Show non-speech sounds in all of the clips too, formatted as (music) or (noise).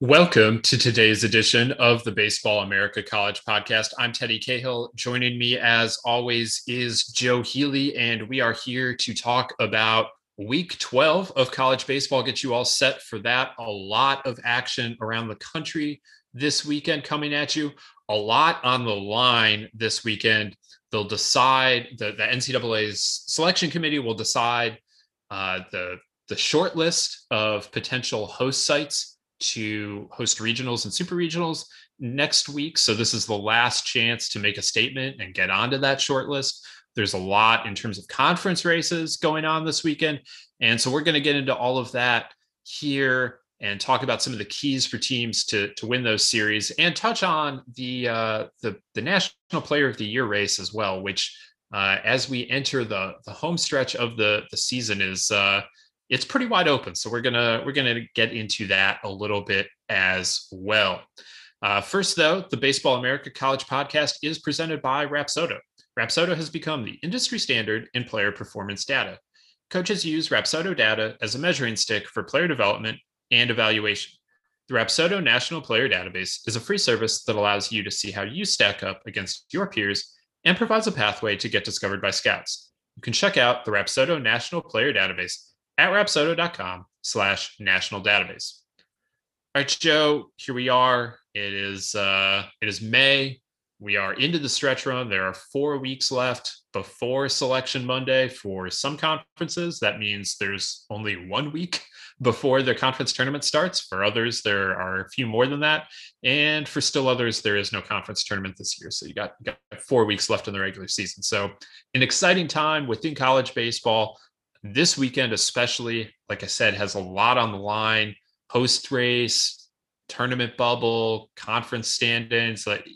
Welcome to today's edition of the Baseball America College Podcast. I'm Teddy Cahill. Joining me, as always, is Joe Healy, and we are here to talk about week 12 of college baseball. Get you all set for that. A lot of action around the country this weekend coming at you. A lot on the line this weekend. They'll decide, the, the NCAA's selection committee will decide uh, the, the short list of potential host sites to host regionals and super regionals next week. So this is the last chance to make a statement and get onto that short list. There's a lot in terms of conference races going on this weekend. And so we're going to get into all of that here and talk about some of the keys for teams to, to win those series and touch on the, uh, the, the National Player of the Year race as well, which uh, as we enter the, the home stretch of the, the season is uh, it's pretty wide open. So we're gonna we're gonna get into that a little bit as well. Uh, first, though, the Baseball America College Podcast is presented by Rapsodo. Rapsodo has become the industry standard in player performance data. Coaches use Rapsodo data as a measuring stick for player development and evaluation. The Rapsodo National Player Database is a free service that allows you to see how you stack up against your peers and provides a pathway to get discovered by scouts. You can check out the Rapsodo National Player Database at rapsodo.com slash national database. All right, Joe, here we are. It is uh, it is May. We are into the stretch run. There are four weeks left before Selection Monday for some conferences. That means there's only one week (laughs) before the conference tournament starts. For others, there are a few more than that. And for still others, there is no conference tournament this year. So you got, you got four weeks left in the regular season. So an exciting time within college baseball this weekend, especially, like I said, has a lot on the line post race, tournament bubble, conference standings, like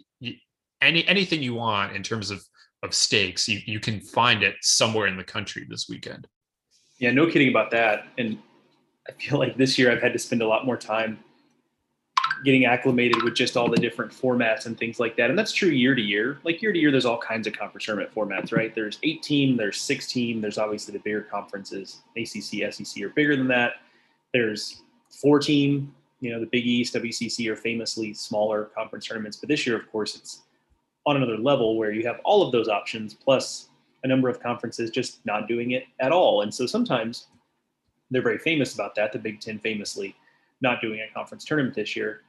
any anything you want in terms of of stakes, you, you can find it somewhere in the country this weekend. Yeah, no kidding about that. And I feel like this year I've had to spend a lot more time getting acclimated with just all the different formats and things like that. And that's true year to year. Like year to year, there's all kinds of conference tournament formats, right? There's 18, there's 16, there's obviously the bigger conferences. ACC, SEC are bigger than that. There's 14, you know, the Big East, WCC are famously smaller conference tournaments. But this year, of course, it's on another level where you have all of those options plus a number of conferences just not doing it at all. And so sometimes they're very famous about that. The Big Ten famously not doing a conference tournament this year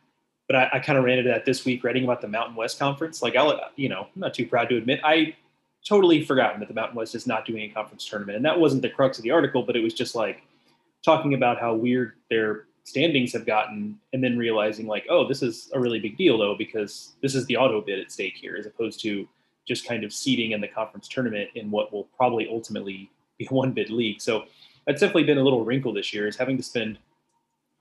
but I, I kind of ran into that this week writing about the Mountain West Conference. Like I'll, you know, I'm not too proud to admit I totally forgotten that the Mountain West is not doing a conference tournament, and that wasn't the crux of the article, but it was just like talking about how weird their standings have gotten, and then realizing like, oh, this is a really big deal though because this is the auto bid at stake here, as opposed to just kind of seeding in the conference tournament in what will probably ultimately be a one bid league. So that's definitely been a little wrinkle this year is having to spend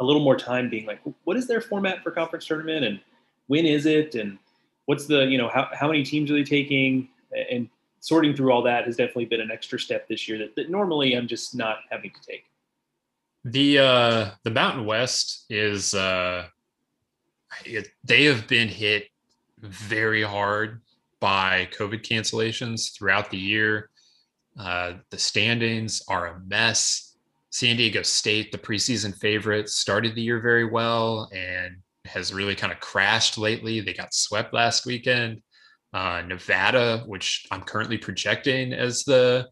a little more time being like, what is their format for conference tournament and when is it and what's the you know how, how many teams are they taking and sorting through all that has definitely been an extra step this year that, that normally I'm just not having to take. The uh, the Mountain West is uh, it, they have been hit very hard by COVID cancellations throughout the year. Uh, the standings are a mess. San Diego State, the preseason favorite, started the year very well and has really kind of crashed lately. They got swept last weekend. Uh, Nevada, which I'm currently projecting as the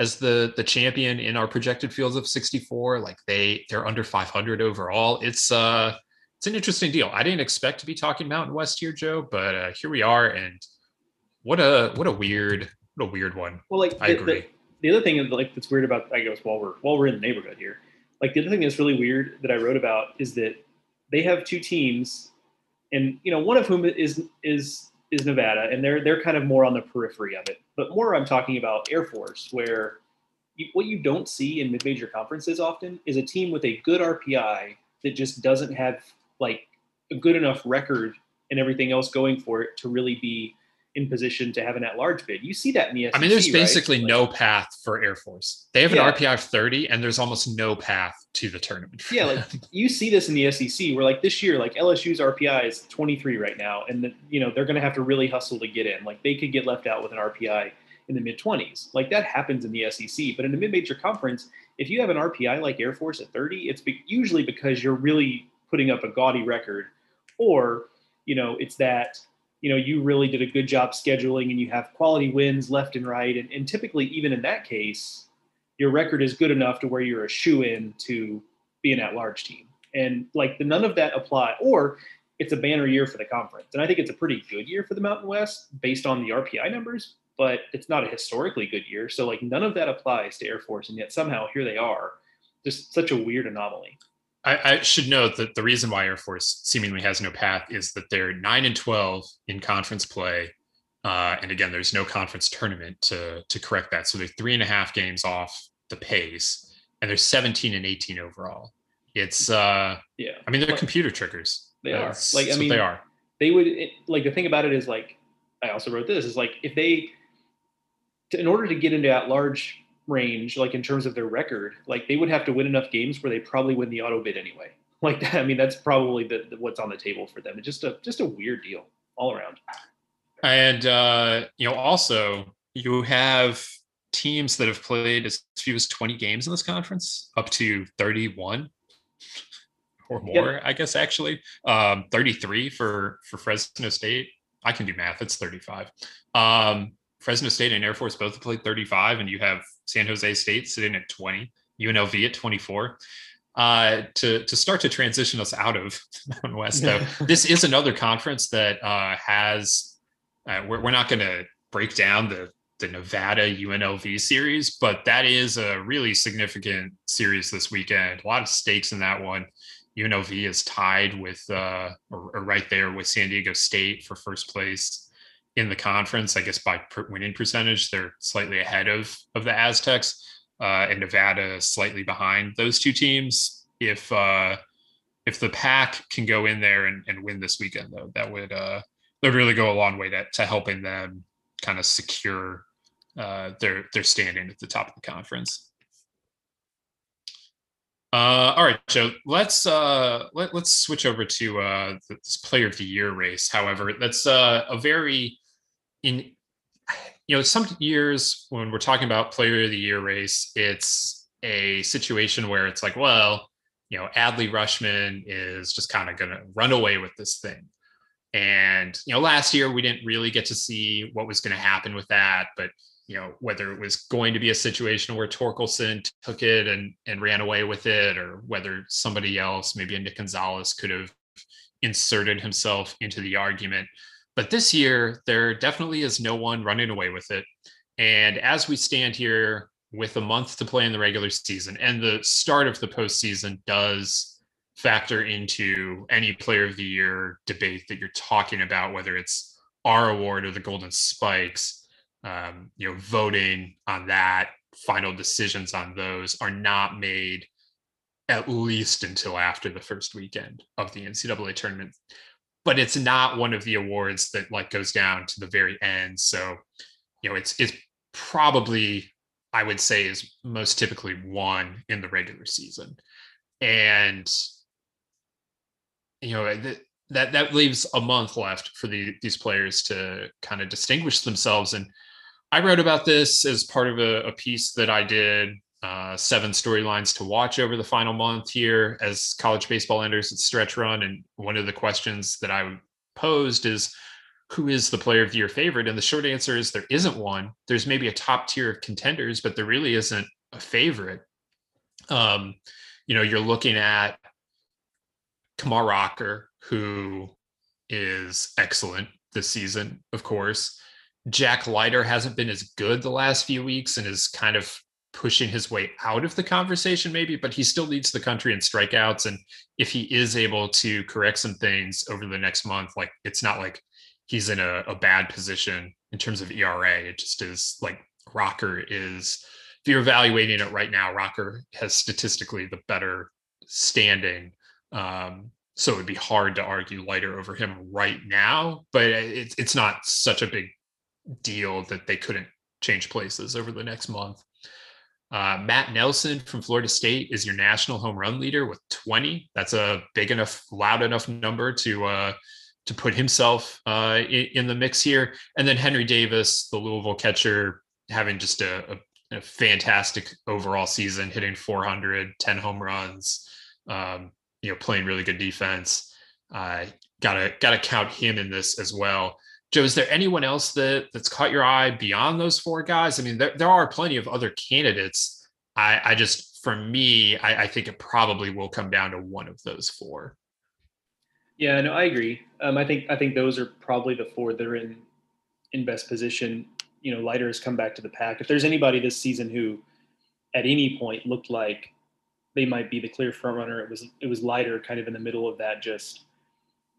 as the the champion in our projected fields of 64, like they they're under 500 overall. It's uh it's an interesting deal. I didn't expect to be talking Mountain West here, Joe, but uh, here we are, and what a what a weird what a weird one. Well, like I the, agree. The, the other thing like that's weird about I guess while we're while we're in the neighborhood here, like the other thing that's really weird that I wrote about is that they have two teams, and you know one of whom is is is Nevada, and they're they're kind of more on the periphery of it. But more, I'm talking about Air Force, where you, what you don't see in mid-major conferences often is a team with a good RPI that just doesn't have like a good enough record and everything else going for it to really be in position to have an at-large bid. You see that in the SEC, I mean, there's basically right? no path for Air Force. They have an yeah. RPI of 30, and there's almost no path to the tournament. yeah, like you see this in the SEC, where like this year, like LSU's RPI is 23 right now, and the, you know they're going to have to really hustle to get in. Like they could get left out with an RPI in the mid 20s. Like that happens in the SEC, but in the mid-major conference, if you have an RPI like Air Force at 30, it's be- usually because you're really putting up a gaudy record, or you know it's that you know you really did a good job scheduling and you have quality wins left and right, and, and typically even in that case, your record is good enough to where you're a shoe in to be an at-large team. And like the none of that apply, or it's a banner year for the conference. And I think it's a pretty good year for the Mountain West based on the RPI numbers, but it's not a historically good year. So like none of that applies to Air Force, and yet somehow here they are. Just such a weird anomaly. I, I, should note that the reason why Air Force seemingly has no path is that they're nine and twelve in conference play, uh, and again, there's no conference tournament to to correct that. So they're three and a half games off the pace, and they're 17 and 18 overall. It's uh, yeah. I mean, they're computer triggers. They That's, are like I mean they are. They would it, like the thing about it is like I also wrote this is like if they to, in order to get into at large range like in terms of their record like they would have to win enough games where they probably win the auto bid anyway (laughs) like that i mean that's probably the, the, what's on the table for them it's just a just a weird deal all around and uh you know also you have teams that have played as few as 20 games in this conference up to 31 or more, yep. I guess actually. Um, 33 for for Fresno State. I can do math. It's 35. Um, Fresno State and Air Force both have played 35, and you have San Jose State sitting at 20, UNLV at 24. Uh, to to start to transition us out of (laughs) Mountain West, though, this is another conference that uh, has. Uh, we're, we're not going to break down the the Nevada UNLV series, but that is a really significant series this weekend. A lot of stakes in that one. UNLV is tied with, uh, or, or, right there with San Diego State for first place in the conference. I guess by winning percentage, they're slightly ahead of of the Aztecs, uh, and Nevada slightly behind those two teams. If uh, if the pack can go in there and, and win this weekend, though, that would uh, that would really go a long way to, to helping them kind of secure uh, their their standing at the top of the conference. Uh, all right, Joe. Let's uh, let, let's switch over to uh, this Player of the Year race. However, that's uh, a very in you know some years when we're talking about Player of the Year race, it's a situation where it's like, well, you know, Adley Rutschman is just kind of going to run away with this thing. And you know, last year we didn't really get to see what was going to happen with that, but you know whether it was going to be a situation where Torkelson took it and and ran away with it, or whether somebody else, maybe a Nick Gonzalez, could have inserted himself into the argument. But this year, there definitely is no one running away with it. And as we stand here with a month to play in the regular season, and the start of the postseason does factor into any player of the year debate that you're talking about, whether it's our award or the Golden Spikes um, you know, voting on that, final decisions on those are not made at least until after the first weekend of the NCAA tournament. But it's not one of the awards that like goes down to the very end. So, you know, it's it's probably I would say is most typically won in the regular season, and you know that that leaves a month left for the, these players to kind of distinguish themselves and I wrote about this as part of a, a piece that I did uh, seven storylines to watch over the final month here as college baseball enters its stretch run. And one of the questions that I posed is who is the player of the year favorite? And the short answer is there isn't one. There's maybe a top tier of contenders, but there really isn't a favorite. Um, you know, you're looking at Kumar Rocker, who is excellent this season, of course. Jack Leiter hasn't been as good the last few weeks and is kind of pushing his way out of the conversation, maybe, but he still leads the country in strikeouts. And if he is able to correct some things over the next month, like it's not like he's in a, a bad position in terms of ERA. It just is like Rocker is, if you're evaluating it right now, Rocker has statistically the better standing. Um, so it would be hard to argue Leiter over him right now, but it's it's not such a big deal that they couldn't change places over the next month. Uh, Matt Nelson from Florida State is your national home run leader with 20. That's a big enough, loud enough number to uh, to put himself uh, in, in, the mix here. And then Henry Davis, the Louisville catcher, having just a, a, a fantastic overall season, hitting 400, 10 home runs. Um, you know, playing really good defense. Uh, gotta gotta count him in this as well. Joe, is there anyone else that that's caught your eye beyond those four guys? I mean, there, there are plenty of other candidates. I, I just, for me, I, I think it probably will come down to one of those four. Yeah, no, I agree. Um, I think I think those are probably the four that are in in best position. You know, Leiter has come back to the pack. If there's anybody this season who, at any point, looked like they might be the clear front runner, it was it was Leiter, kind of in the middle of that just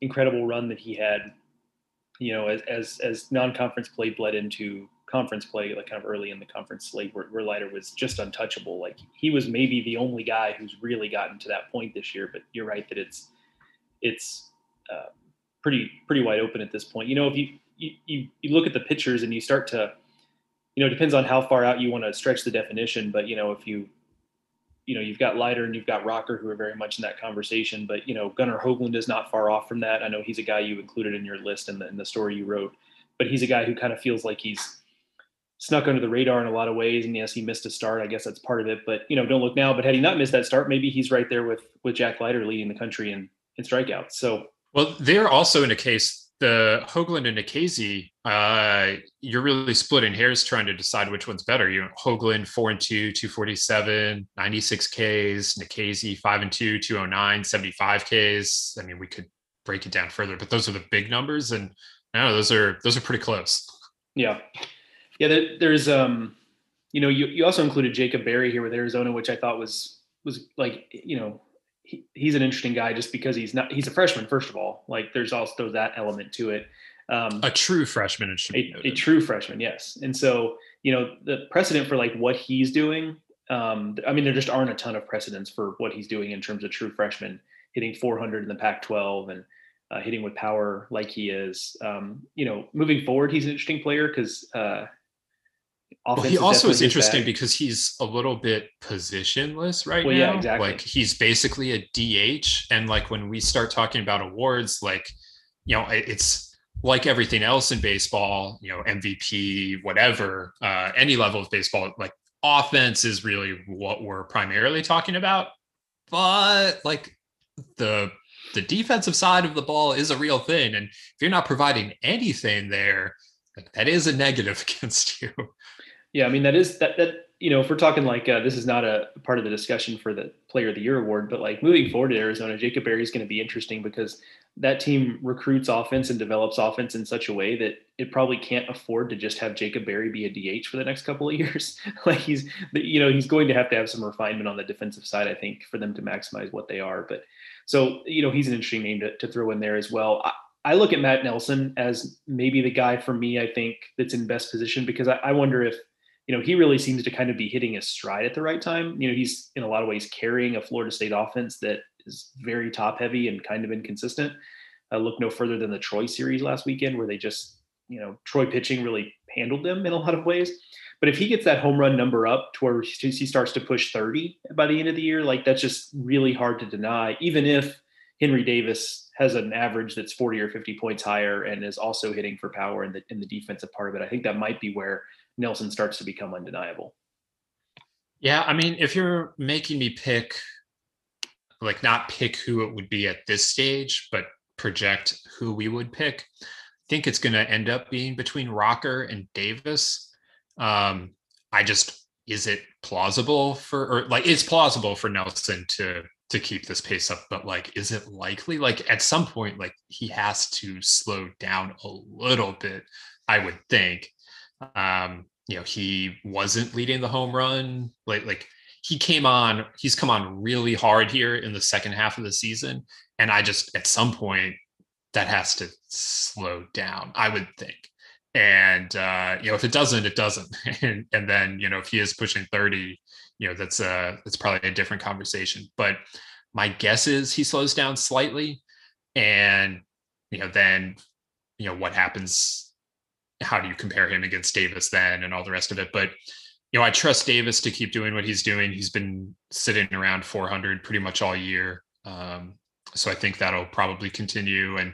incredible run that he had. You know, as as as non-conference play bled into conference play, like kind of early in the conference slate, where, where Leiter was just untouchable. Like he was maybe the only guy who's really gotten to that point this year. But you're right that it's it's uh, pretty pretty wide open at this point. You know, if you, you you look at the pictures and you start to, you know, depends on how far out you want to stretch the definition. But you know, if you you know, you've got Leiter and you've got Rocker who are very much in that conversation. But you know, Gunnar Hoglund is not far off from that. I know he's a guy you included in your list in the in the story you wrote, but he's a guy who kind of feels like he's snuck under the radar in a lot of ways. And yes, he missed a start. I guess that's part of it. But you know, don't look now. But had he not missed that start, maybe he's right there with with Jack Leiter leading the country in in strikeouts. So well, they're also in a case the Hoglund and Nikhazy, uh, you're really splitting hairs trying to decide which one's better. You know, Hoglund four and two, 247, 96 Ks, Nikhazy five and two, 209, 75 Ks. I mean, we could break it down further, but those are the big numbers, and no, those are those are pretty close. Yeah, yeah. There, there's um, you know, you you also included Jacob Berry here with Arizona, which I thought was was like you know he, he's an interesting guy just because he's not he's a freshman first of all. Like there's also that element to it. Um, a true freshman a, a, true freshman yes. And so you know the precedent for like what he's doing um, i mean there just aren't a ton of precedents for what he's doing in terms of true freshman hitting 400 in the pac 12 and uh, hitting with power like he is. Um, you know moving forward he's an interesting player because uh, well, he also is interesting because he's a little bit positionless right well, now. Yeah, exactly. Like he's basically a DH, and like when we start talking about awards, like you know, it's like everything else in baseball. You know, MVP, whatever, uh, any level of baseball, like offense is really what we're primarily talking about. But like the the defensive side of the ball is a real thing, and if you're not providing anything there, like that is a negative (laughs) against you. Yeah, I mean that is that that you know if we're talking like uh, this is not a part of the discussion for the Player of the Year award, but like moving forward to Arizona, Jacob Berry is going to be interesting because that team recruits offense and develops offense in such a way that it probably can't afford to just have Jacob Berry be a DH for the next couple of (laughs) years. like he's you know he's going to have to have some refinement on the defensive side, I think, for them to maximize what they are. But so you know he's an interesting name to, to throw in there as well. I, I look at Matt Nelson as maybe the guy for me, I think, that's in best position because I, I wonder if you know, he really seems to kind of be hitting his stride at the right time. You know, he's in a lot of ways carrying a Florida State offense that is very top heavy and kind of inconsistent. Uh, look no further than the Troy series last weekend, where they just, you know, Troy pitching really handled them in a lot of ways. But if he gets that home run number up to where he starts to push 30 by the end of the year, like that's just really hard to deny, even if Henry Davis has an average that's 40 or 50 points higher and is also hitting for power in the in the defensive part of it. I think that might be where Nelson starts to become undeniable. Yeah, I mean, if you're making me pick, like not pick who it would be at this stage, but project who we would pick, I think it's going to end up being between Rocker and Davis. Um, I just is it plausible for or like it's plausible for Nelson to to keep this pace up, but like is it likely? Like at some point, like he has to slow down a little bit, I would think. Um, you know, he wasn't leading the home run. Like, like he came on, he's come on really hard here in the second half of the season. And I just at some point that has to slow down, I would think. And uh, you know, if it doesn't, it doesn't. (laughs) and, and then, you know, if he is pushing 30, you know, that's uh that's probably a different conversation. But my guess is he slows down slightly. And you know, then you know what happens how do you compare him against Davis then and all the rest of it. But you know, I trust Davis to keep doing what he's doing. He's been sitting around 400 pretty much all year. Um, so I think that'll probably continue. And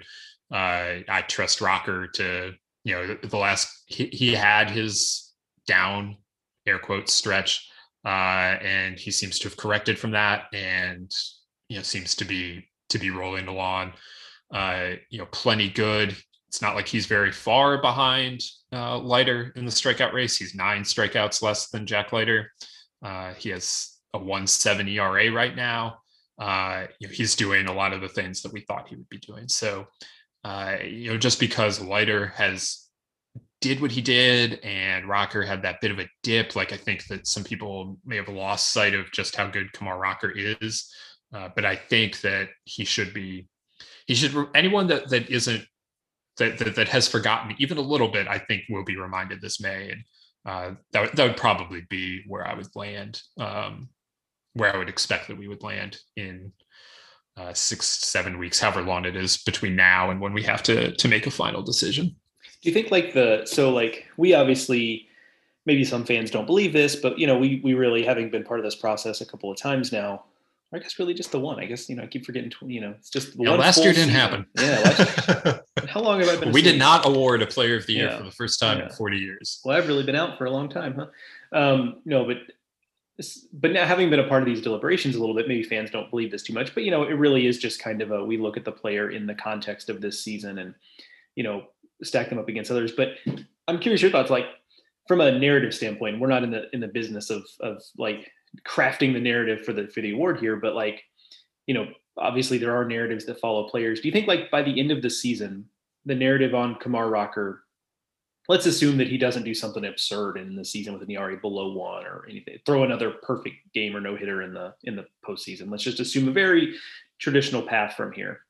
uh, I trust Rocker to, you know, the last he, he had his down air quotes stretch, uh, and he seems to have corrected from that. And you know seems to be to be rolling along. Uh, you know, plenty good. It's not like he's very far behind uh, Leiter in the strikeout race. He's nine strikeouts less than Jack Leiter. Uh, he has a 1.7 ERA right now. Uh, you know, he's doing a lot of the things that we thought he would be doing. So, uh, you know, just because Leiter has did what he did and Rocker had that bit of a dip, like I think that some people may have lost sight of just how good Kumar Rocker is. Uh, but I think that he should be, he should, anyone that, that isn't, that, that, that has forgotten even a little bit, I think will be reminded this May. And uh, that, that would probably be where I would land, um, where I would expect that we would land in uh, six, seven weeks, however long it is between now and when we have to, to make a final decision. Do you think like the, so like we obviously, maybe some fans don't believe this, but you know, we, we really having been part of this process a couple of times now, I guess really just the one. I guess you know I keep forgetting. You know, it's just yeah, last year didn't season. happen. Yeah. (laughs) how long have I been? we did not award a Player of the Year yeah. for the first time yeah. in 40 years. Well, I've really been out for a long time, huh? Um, no, but but now having been a part of these deliberations a little bit, maybe fans don't believe this too much, but you know, it really is just kind of a we look at the player in the context of this season and you know stack them up against others. But I'm curious your thoughts, like from a narrative standpoint. We're not in the in the business of of like crafting the narrative for the for the award here, but like, you know, obviously there are narratives that follow players. Do you think like by the end of the season, the narrative on Kumar Rocker, let's assume that he doesn't do something absurd in the season with an ERA below one or anything, throw another perfect game or no hitter in the in the postseason. Let's just assume a very traditional path from here.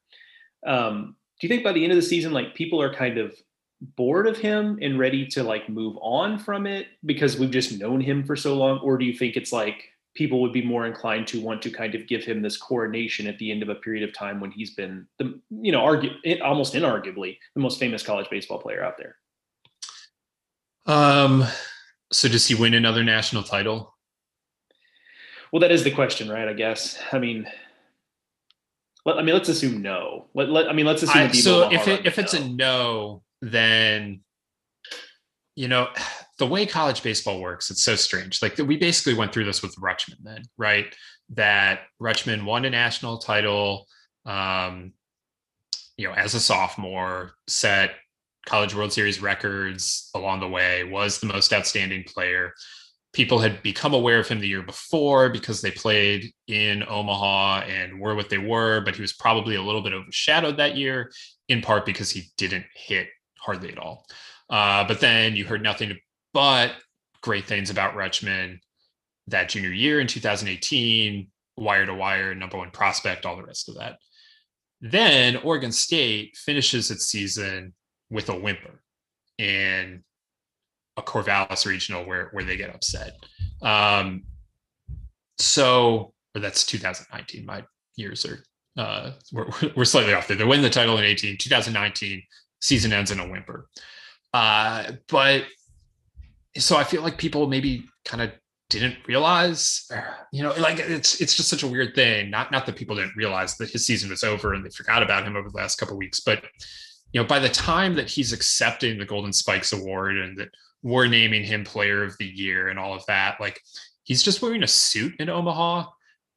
Um, do you think by the end of the season, like people are kind of bored of him and ready to like move on from it because we've just known him for so long, or do you think it's like people would be more inclined to want to kind of give him this coronation at the end of a period of time when he's been the you know argue almost inarguably the most famous college baseball player out there. Um so does he win another national title? Well that is the question right i guess. I mean let, i mean let's assume no. Let, let i mean let's assume I, so if it, if it's no. a no then you know (sighs) the way college baseball works, it's so strange. Like we basically went through this with Rutschman then, right? That Rutschman won a national title, um, you know, as a sophomore, set college World Series records along the way, was the most outstanding player. People had become aware of him the year before because they played in Omaha and were what they were, but he was probably a little bit overshadowed that year, in part because he didn't hit hardly at all. Uh, but then you heard nothing but great things about Rutschman that junior year in 2018, wire to wire, number one prospect, all the rest of that. Then Oregon State finishes its season with a whimper in a Corvallis regional where, where they get upset. Um, so, or that's 2019. My years are, uh, we're, we're slightly off there. They win the title in 18, 2019, season ends in a whimper. Uh, but so I feel like people maybe kind of didn't realize, you know, like it's it's just such a weird thing. Not not that people didn't realize that his season was over and they forgot about him over the last couple weeks, but you know, by the time that he's accepting the Golden Spikes Award and that we're naming him Player of the Year and all of that, like he's just wearing a suit in Omaha,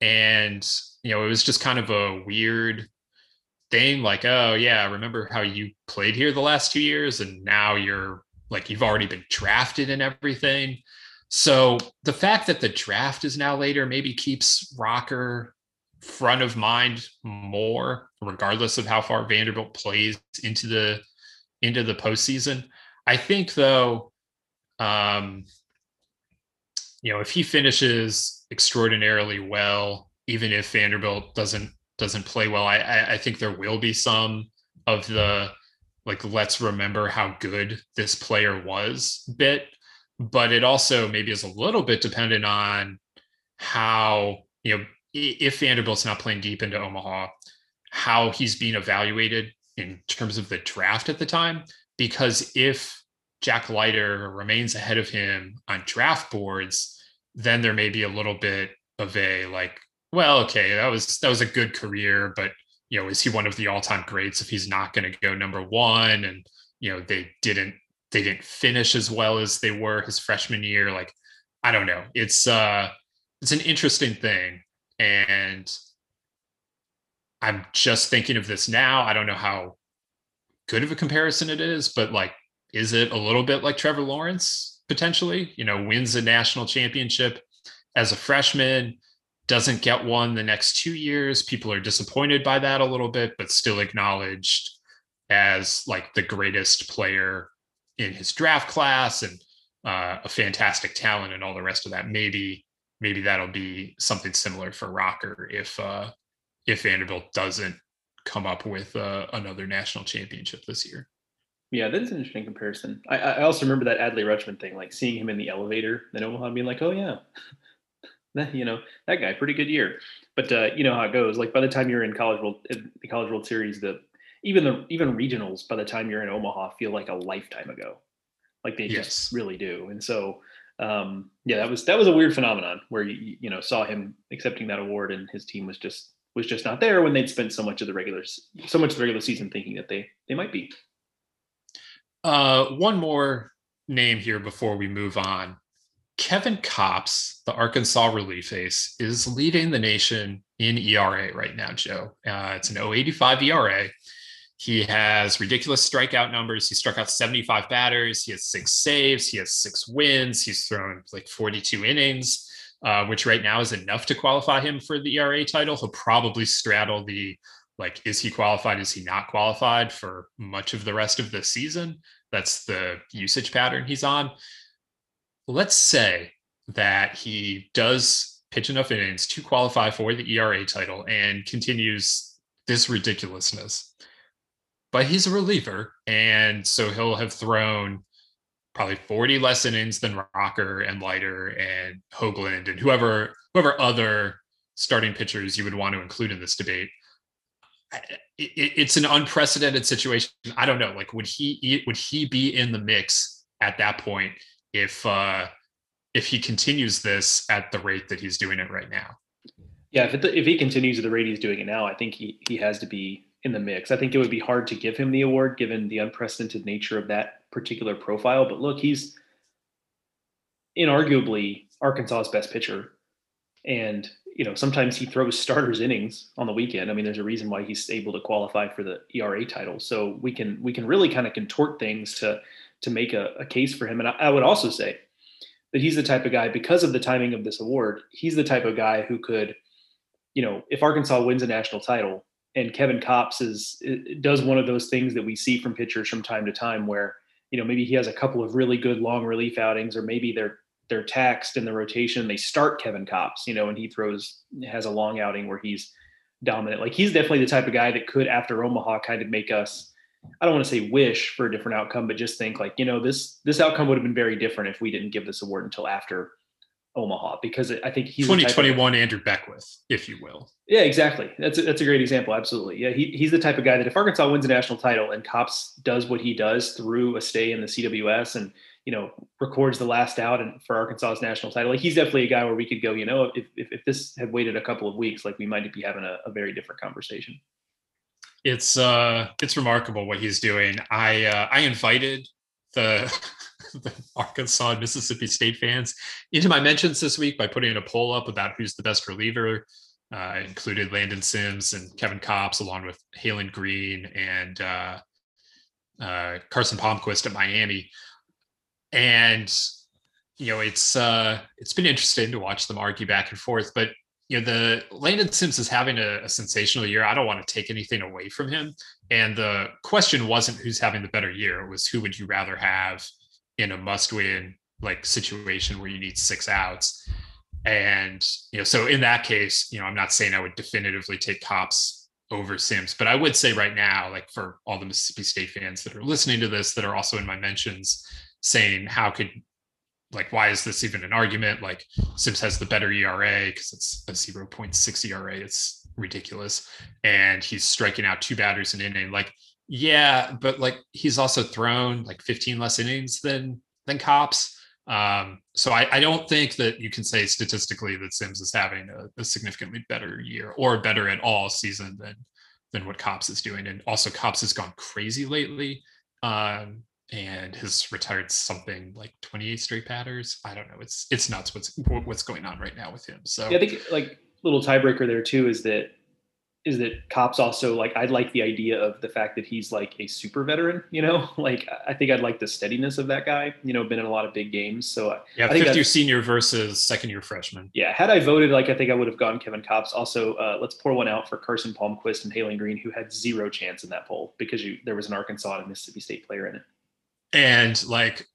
and you know, it was just kind of a weird thing. Like, oh yeah, remember how you played here the last two years, and now you're like you've already been drafted and everything. So the fact that the draft is now later maybe keeps Rocker front of mind more, regardless of how far Vanderbilt plays into the into the postseason. I think though, um, you know, if he finishes extraordinarily well, even if Vanderbilt doesn't doesn't play well, I I, I think there will be some of the like let's remember how good this player was bit but it also maybe is a little bit dependent on how you know if Vanderbilt's not playing deep into Omaha how he's being evaluated in terms of the draft at the time. Because if Jack Leiter remains ahead of him on draft boards then there may be a little bit of a like well okay that was that was a good career but you know, is he one of the all-time greats if he's not going to go number one? And you know, they didn't they didn't finish as well as they were his freshman year. Like, I don't know. It's uh it's an interesting thing. And I'm just thinking of this now. I don't know how good of a comparison it is, but like, is it a little bit like Trevor Lawrence potentially? You know, wins a national championship as a freshman, doesn't get one the next two years. People are disappointed by that a little bit, but still acknowledged as like the greatest player in his draft class and uh, a fantastic talent and all the rest of that. Maybe maybe that'll be something similar for Rocker if uh, if Vanderbilt doesn't come up with uh, another national championship this year. Yeah, that is an interesting comparison. I, I also remember that Adley Rutschman thing, like seeing him in the elevator in Omaha, being like, "Oh yeah, (laughs) you know that guy, pretty good year." But uh, you know how it goes. Like by the time you're in college world, the college world series, the even the even regionals, by the time you're in Omaha, feel like a lifetime ago. Like they yes. just really do. And so, um, yeah, that was that was a weird phenomenon where you you know saw him accepting that award, and his team was just was just not there when they'd spent so much of the regular so much of the regular season thinking that they they might be. Uh, one more name here before we move on. Kevin Kopps, the Arkansas relief ace, is leading the nation in ERA right now, Joe. Uh, it's an 085 ERA. He has ridiculous strikeout numbers. He struck out 75 batters. He has six saves. He has six wins. He's thrown like 42 innings, uh, which right now is enough to qualify him for the ERA title. He'll probably straddle the like, is he qualified? Is he not qualified for much of the rest of the season? That's the usage pattern he's on. Let's say that he does pitch enough innings to qualify for the ERA title and continues this ridiculousness but he's a reliever. And so he'll have thrown probably 40 less innings than Rocker and Leiter and Hoglund and whoever whoever other starting pitchers you would want to include in this debate. it's an unprecedented situation. I don't know. Like, would he would he be in the mix at that point if uh, if he continues this at the rate that he's doing it right now? Yeah, if it, if he continues at the rate he's doing it now, I think he he has to be in the mix. I think it would be hard to give him the award given the unprecedented nature of that particular profile. But look, he's inarguably Arkansas's best pitcher. And, you know, sometimes he throws (laughs) starters innings on the weekend. I mean, there's a reason why he's able to qualify for the ERA title. So we can we can really kind of contort things to to make a, a case for him. And I, I would also say that he's the type of guy, because of the timing of this award, he's the type of guy who could, you know, if Arkansas wins a national title, and Kevin Kopps is does one of those things that we see from pitchers from time to time where you know maybe he has a couple of really good long relief outings or maybe they're they're taxed in the rotation they start Kevin Kopps you know and he throws has a long outing where he's dominant like he's definitely the type of guy that could after Omaha kind of make us I don't want to say wish for a different outcome but just think like you know this this outcome would have been very different if we didn't give this award until after Omaha because I think he's 2021 of, Andrew Beckwith, if you will. Yeah, exactly. That's a, that's a great example. Absolutely. Yeah, he, he's the type of guy that if Arkansas wins a national title and Kopps does what he does through a stay in the CWS and you know records the last out and for Arkansas's national title, like he's definitely a guy where we could go. You know, if if, if this had waited a couple of weeks, like we might be having a, a very different conversation. It's uh, it's remarkable what he's doing. I uh, I invited the (laughs) the Arkansas and Mississippi State fans into my mentions this week by putting a poll up about who's the best reliever. Uh, included Landon Sims and Kevin Kopps, along with Haylen Green and uh, uh, Carson Palmquist at Miami. And you know, it's uh, it's been interesting to watch them argue back and forth. But you know, the Landon Sims is having a, a sensational year. I don't want to take anything away from him. And the question wasn't who's having the better year; it was who would you rather have in a must win like situation where you need six outs. And, you know, so in that case, you know, I'm not saying I would definitively take Kopps over Sims, but I would say right now, like for all the Mississippi State fans that are listening to this that are also in my mentions saying, how could, like, why is this even an argument? Like, Sims has the better ERA because it's a 0.6 ERA. It's ridiculous. And he's striking out two batters an inning. Like, yeah, but like he's also thrown like 15 less innings than than Kopps. Um, so I, I, don't think that you can say statistically that Sims is having a, a, significantly better year or better at all season than than what Kopps is doing. And also Kopps has gone crazy lately. Um, and has retired something like 28 straight batters. I don't know. It's it's nuts what's what's going on right now with him. So yeah, I think like little tiebreaker there too is that is that Kopps also like I'd like the idea of the fact that he's like a super veteran. You know, (laughs) like I think I'd like the steadiness of that guy. You know, been in a lot of big games. So yeah, I think fifth year senior versus second year freshman. Yeah, had I voted, like I think I would have gone Kevin Kopps. Also, uh, let's pour one out for Carson Palmquist and Haylen Green, who had zero chance in that poll because you there was an Arkansas and Mississippi State player in it. And like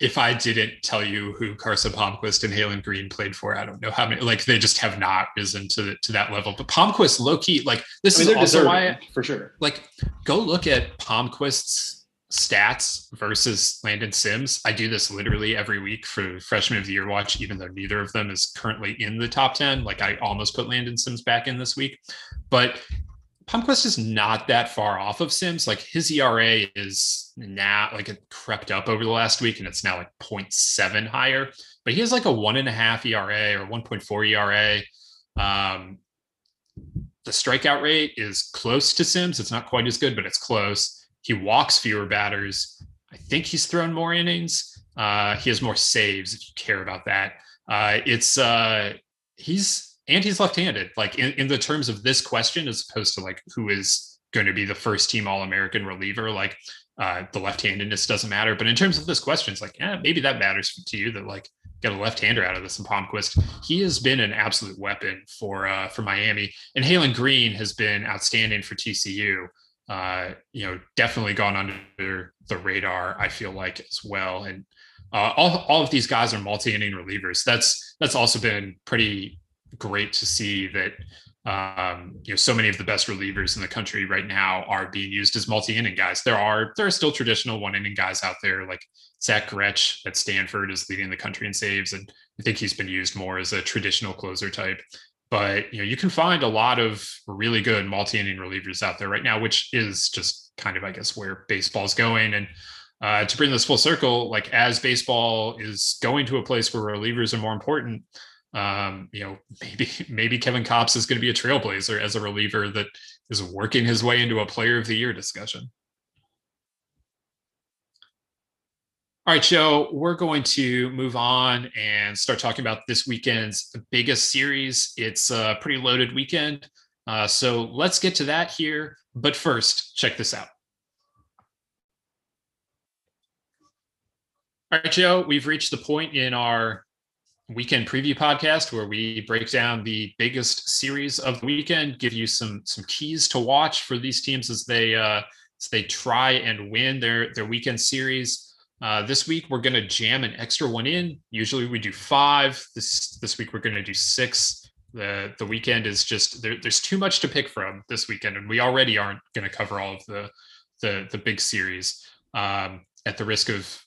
if I didn't tell you who Carson Palmquist and Haylen Green played for, I don't know how many. Like they just have not risen to the, to that level. But Palmquist, low key, like this I mean, is also why for sure. Like go look at Palmquist's stats versus Landon Sims. I do this literally every week for freshman of the year watch, even though neither of them is currently in the top ten. Like I almost put Landon Sims back in this week, but Palmquist is not that far off of Sims. Like his ERA is now like it crept up over the last week and it's now like 0.7 higher, but he has like a one and a half ERA or 1.4 ERA. Um, the strikeout rate is close to Sims. It's not quite as good, but it's close. He walks fewer batters. I think he's thrown more innings. Uh, he has more saves if you care about that. Uh, it's uh, he's and he's left-handed like in, in the terms of this question as opposed to like who is going to be the first team all-american reliever like uh, the left-handedness doesn't matter but in terms of this question it's like yeah maybe that matters to you that like get a left-hander out of this and Palmquist. He has been an absolute weapon for uh, for Miami, and Haylen Green has been outstanding for TCU. Uh, you know, definitely gone under the radar. I feel like as well, and uh, all all of these guys are multi-inning relievers. That's that's also been pretty great to see that um, you know so many of the best relievers in the country right now are being used as multi-inning guys. There are there are still traditional one-inning guys out there like Zach Grech at Stanford is leading the country in saves, and I think he's been used more as a traditional closer type. But you know you can find a lot of really good multi-inning relievers out there right now, which is just kind of I guess where baseball's going and. Uh, to bring this full circle, like as baseball is going to a place where relievers are more important, um, you know, (laughs) maybe maybe Kevin Kopps is going to be a trailblazer as a reliever that is working his way into a player of the year discussion. All right, Joe, we're going to move on and start talking about this weekend's biggest series. It's a pretty loaded weekend. Uh, so let's get to that here. But first, check this out. All right, Joe, we've reached the point in our weekend preview podcast where we break down the biggest series of the weekend, give you some some keys to watch for these teams as they uh, as they try and win their their weekend series. Uh, this week we're going to jam an extra one in. Usually we do five. This this week we're going to do six. The the weekend is just there, there's too much to pick from this weekend, and we already aren't going to cover all of the the the big series. Um, at the risk of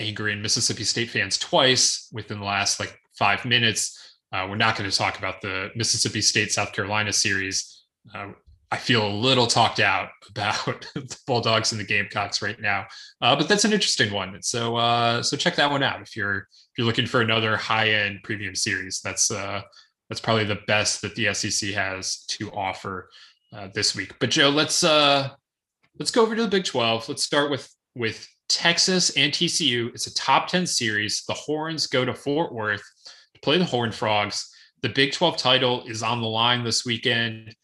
angering Mississippi State fans twice within the last like five minutes. Uh, we're not going to talk about the Mississippi State South Carolina series. Uh, I feel a little talked out (laughs) about the Bulldogs and the Gamecocks right now, uh, but that's an interesting one. So uh, so check that one out if you're if you're looking for another high end premium series. That's uh, that's probably the best that the SEC has to offer uh, this week. But Joe, let's let's go over to the Big Twelve. Let's start with with Texas and TCU. It's a top 10 series. The Horns go to Fort Worth to play the Horn Frogs. The Big 12 title is on the line this weekend.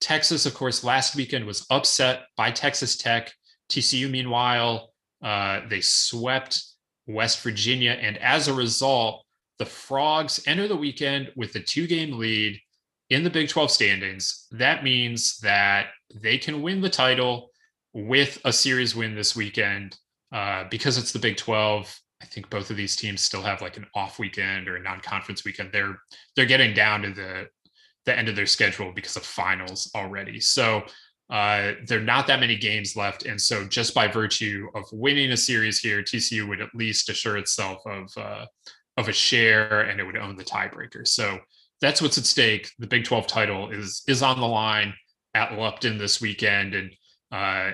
Texas, of course, last weekend was upset by Texas Tech. TCU, meanwhile, uh, they swept West Virginia. And as a result, the Frogs enter the weekend with a two game lead in the Big 12 standings. That means that they can win the title with a series win this weekend uh, because it's the Big 12. I think both of these teams still have like an off weekend or a non-conference weekend. They're they're getting down to the the end of their schedule because of finals already. So uh, there are not that many games left, and so just by virtue of winning a series here, TCU would at least assure itself of uh, of a share, and it would own the tiebreaker. So that's what's at stake. The Big 12 title is is on the line at Lupton this weekend, and uh,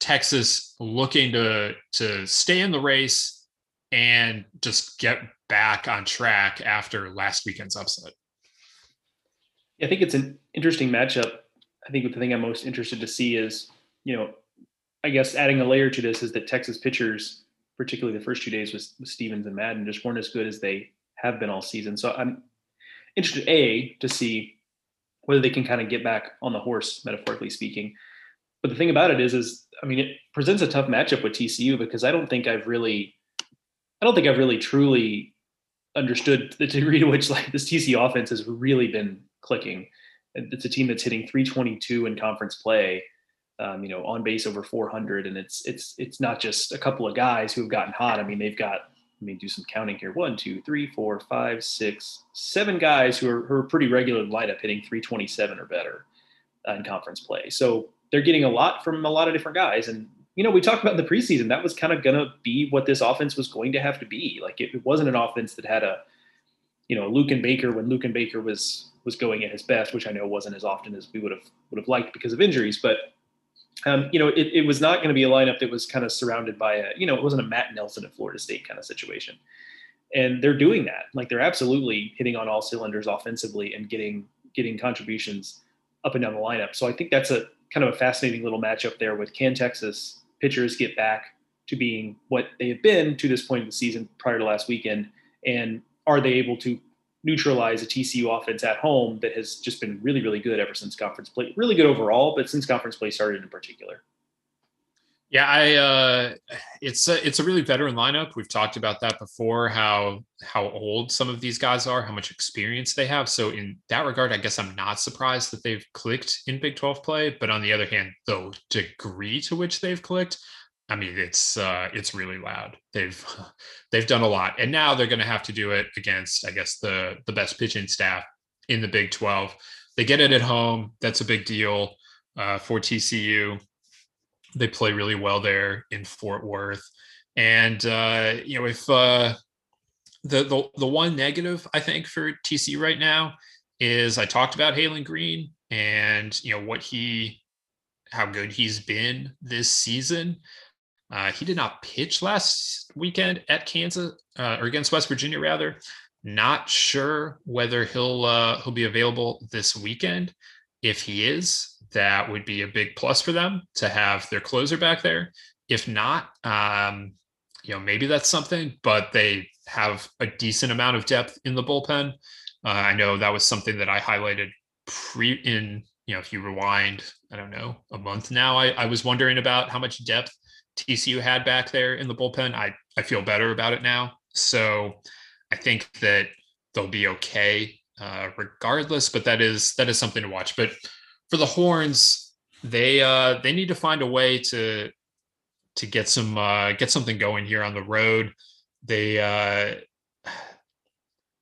Texas looking to to stay in the race and just get back on track after last weekend's upset. I think it's an interesting matchup. I think the thing I'm most interested to see is, you know, I guess adding a layer to this is that Texas pitchers, particularly the first two days with, with Stevens and Madden, just weren't as good as they have been all season. So I'm interested, A, to see whether they can kind of get back on the horse, metaphorically speaking. But the thing about it is, is I mean, it presents a tough matchup with TCU because I don't think I've really, I don't think I've really truly understood the degree to which like this TCU offense has really been clicking. It's a team that's hitting 322 in conference play, um, you know, on base over 400, and it's it's it's not just a couple of guys who have gotten hot. I mean, they've got let me do some counting here. One, two, three, four, five, six, seven guys who are, who are pretty regular in lineup hitting 327 or better uh, in conference play. So they're getting a lot from a lot of different guys. And, you know, we talked about in the preseason, that was kind of going to be what this offense was going to have to be. Like it, it wasn't an offense that had a, you know, Luken Baker when Luken Baker was, was going at his best, which I know wasn't as often as we would have, would have liked because of injuries, but um, you know, it, it was not going to be a lineup that was kind of surrounded by a, you know, it wasn't a Matt Nelson at Florida State kind of situation. And they're doing that. Like they're absolutely hitting on all cylinders offensively and getting getting contributions up and down the lineup. So I think that's a kind of a fascinating little matchup there with can Texas pitchers get back to being what they have been to this point in the season prior to last weekend, and are they able to neutralize a TCU offense at home that has just been really, really good ever since conference play. Really good overall, but since conference play started in particular. Yeah, I uh it's a it's a really veteran lineup. We've talked about that before, how how old some of these guys are, how much experience they have. So in that regard, I guess I'm not surprised that they've clicked in Big 12 play. But on the other hand, the degree to which they've clicked, I mean, it's uh, it's really loud. They've (laughs) they've done a lot, and now they're going to have to do it against, I guess, the the best pitching staff in the Big Twelve. They get it at home. That's a big deal uh, for TCU. They play really well there in Fort Worth, and uh, you know if uh, the the the one negative I think for TC right now is I talked about Haylen Green and you know what he how good he's been this season uh, he did not pitch last weekend at Kansas uh, or against West Virginia, rather. Not sure whether he'll uh, he'll be available this weekend. If he is, that would be a big plus for them to have their closer back there. If not, um, you know maybe that's something, but they have a decent amount of depth in the bullpen. Uh, I know that was something that I highlighted pre in you know if you rewind I don't know a month now I, I was wondering about how much depth TCU had back there in the bullpen. I, I feel better about it now. So I think that they'll be okay uh, regardless, but that is that is something to watch. But for the horns, they uh, they need to find a way to to get some uh, get something going here on the road. They uh,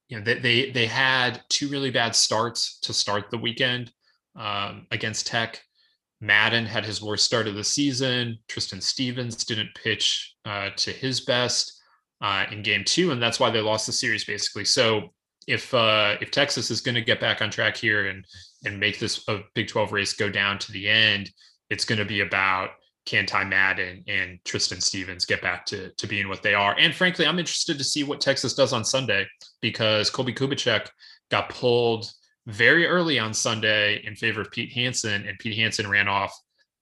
you know they, they they had two really bad starts to start the weekend um, against Tech. Madden had his worst start of the season. Tristan Stevens didn't pitch uh, to his best uh, in game two, and that's why they lost the series basically. So if uh, if Texas is going to get back on track here and and make this a Big 12 race go down to the end, it's going to be about can Ty Madden and Tristan Stevens get back to to being what they are. And frankly, I'm interested to see what Texas does on Sunday because Colby Kubicek got pulled very early on Sunday in favor of Pete Hansen, and Pete Hansen ran off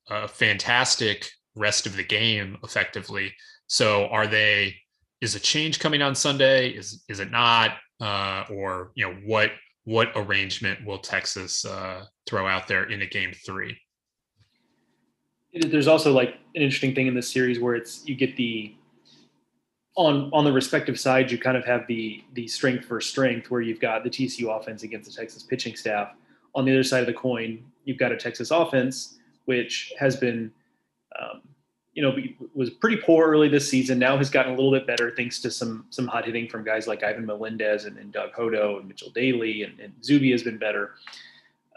a fantastic rest of the game effectively. So are they is a change coming on Sunday? Is is it not? Uh, or you know what what arrangement will Texas uh, throw out there in a game three? There's also like an interesting thing in this series where it's you get the on on the respective sides, you kind of have the the strength for strength, where you've got the TCU offense against the Texas pitching staff. On the other side of the coin, you've got a Texas offense which has been, um, you know, was pretty poor early this season. Now has gotten a little bit better thanks to some some hot hitting from guys like Ivan Melendez and, and Doug Hodo and Mitchell Daly and, and has been better.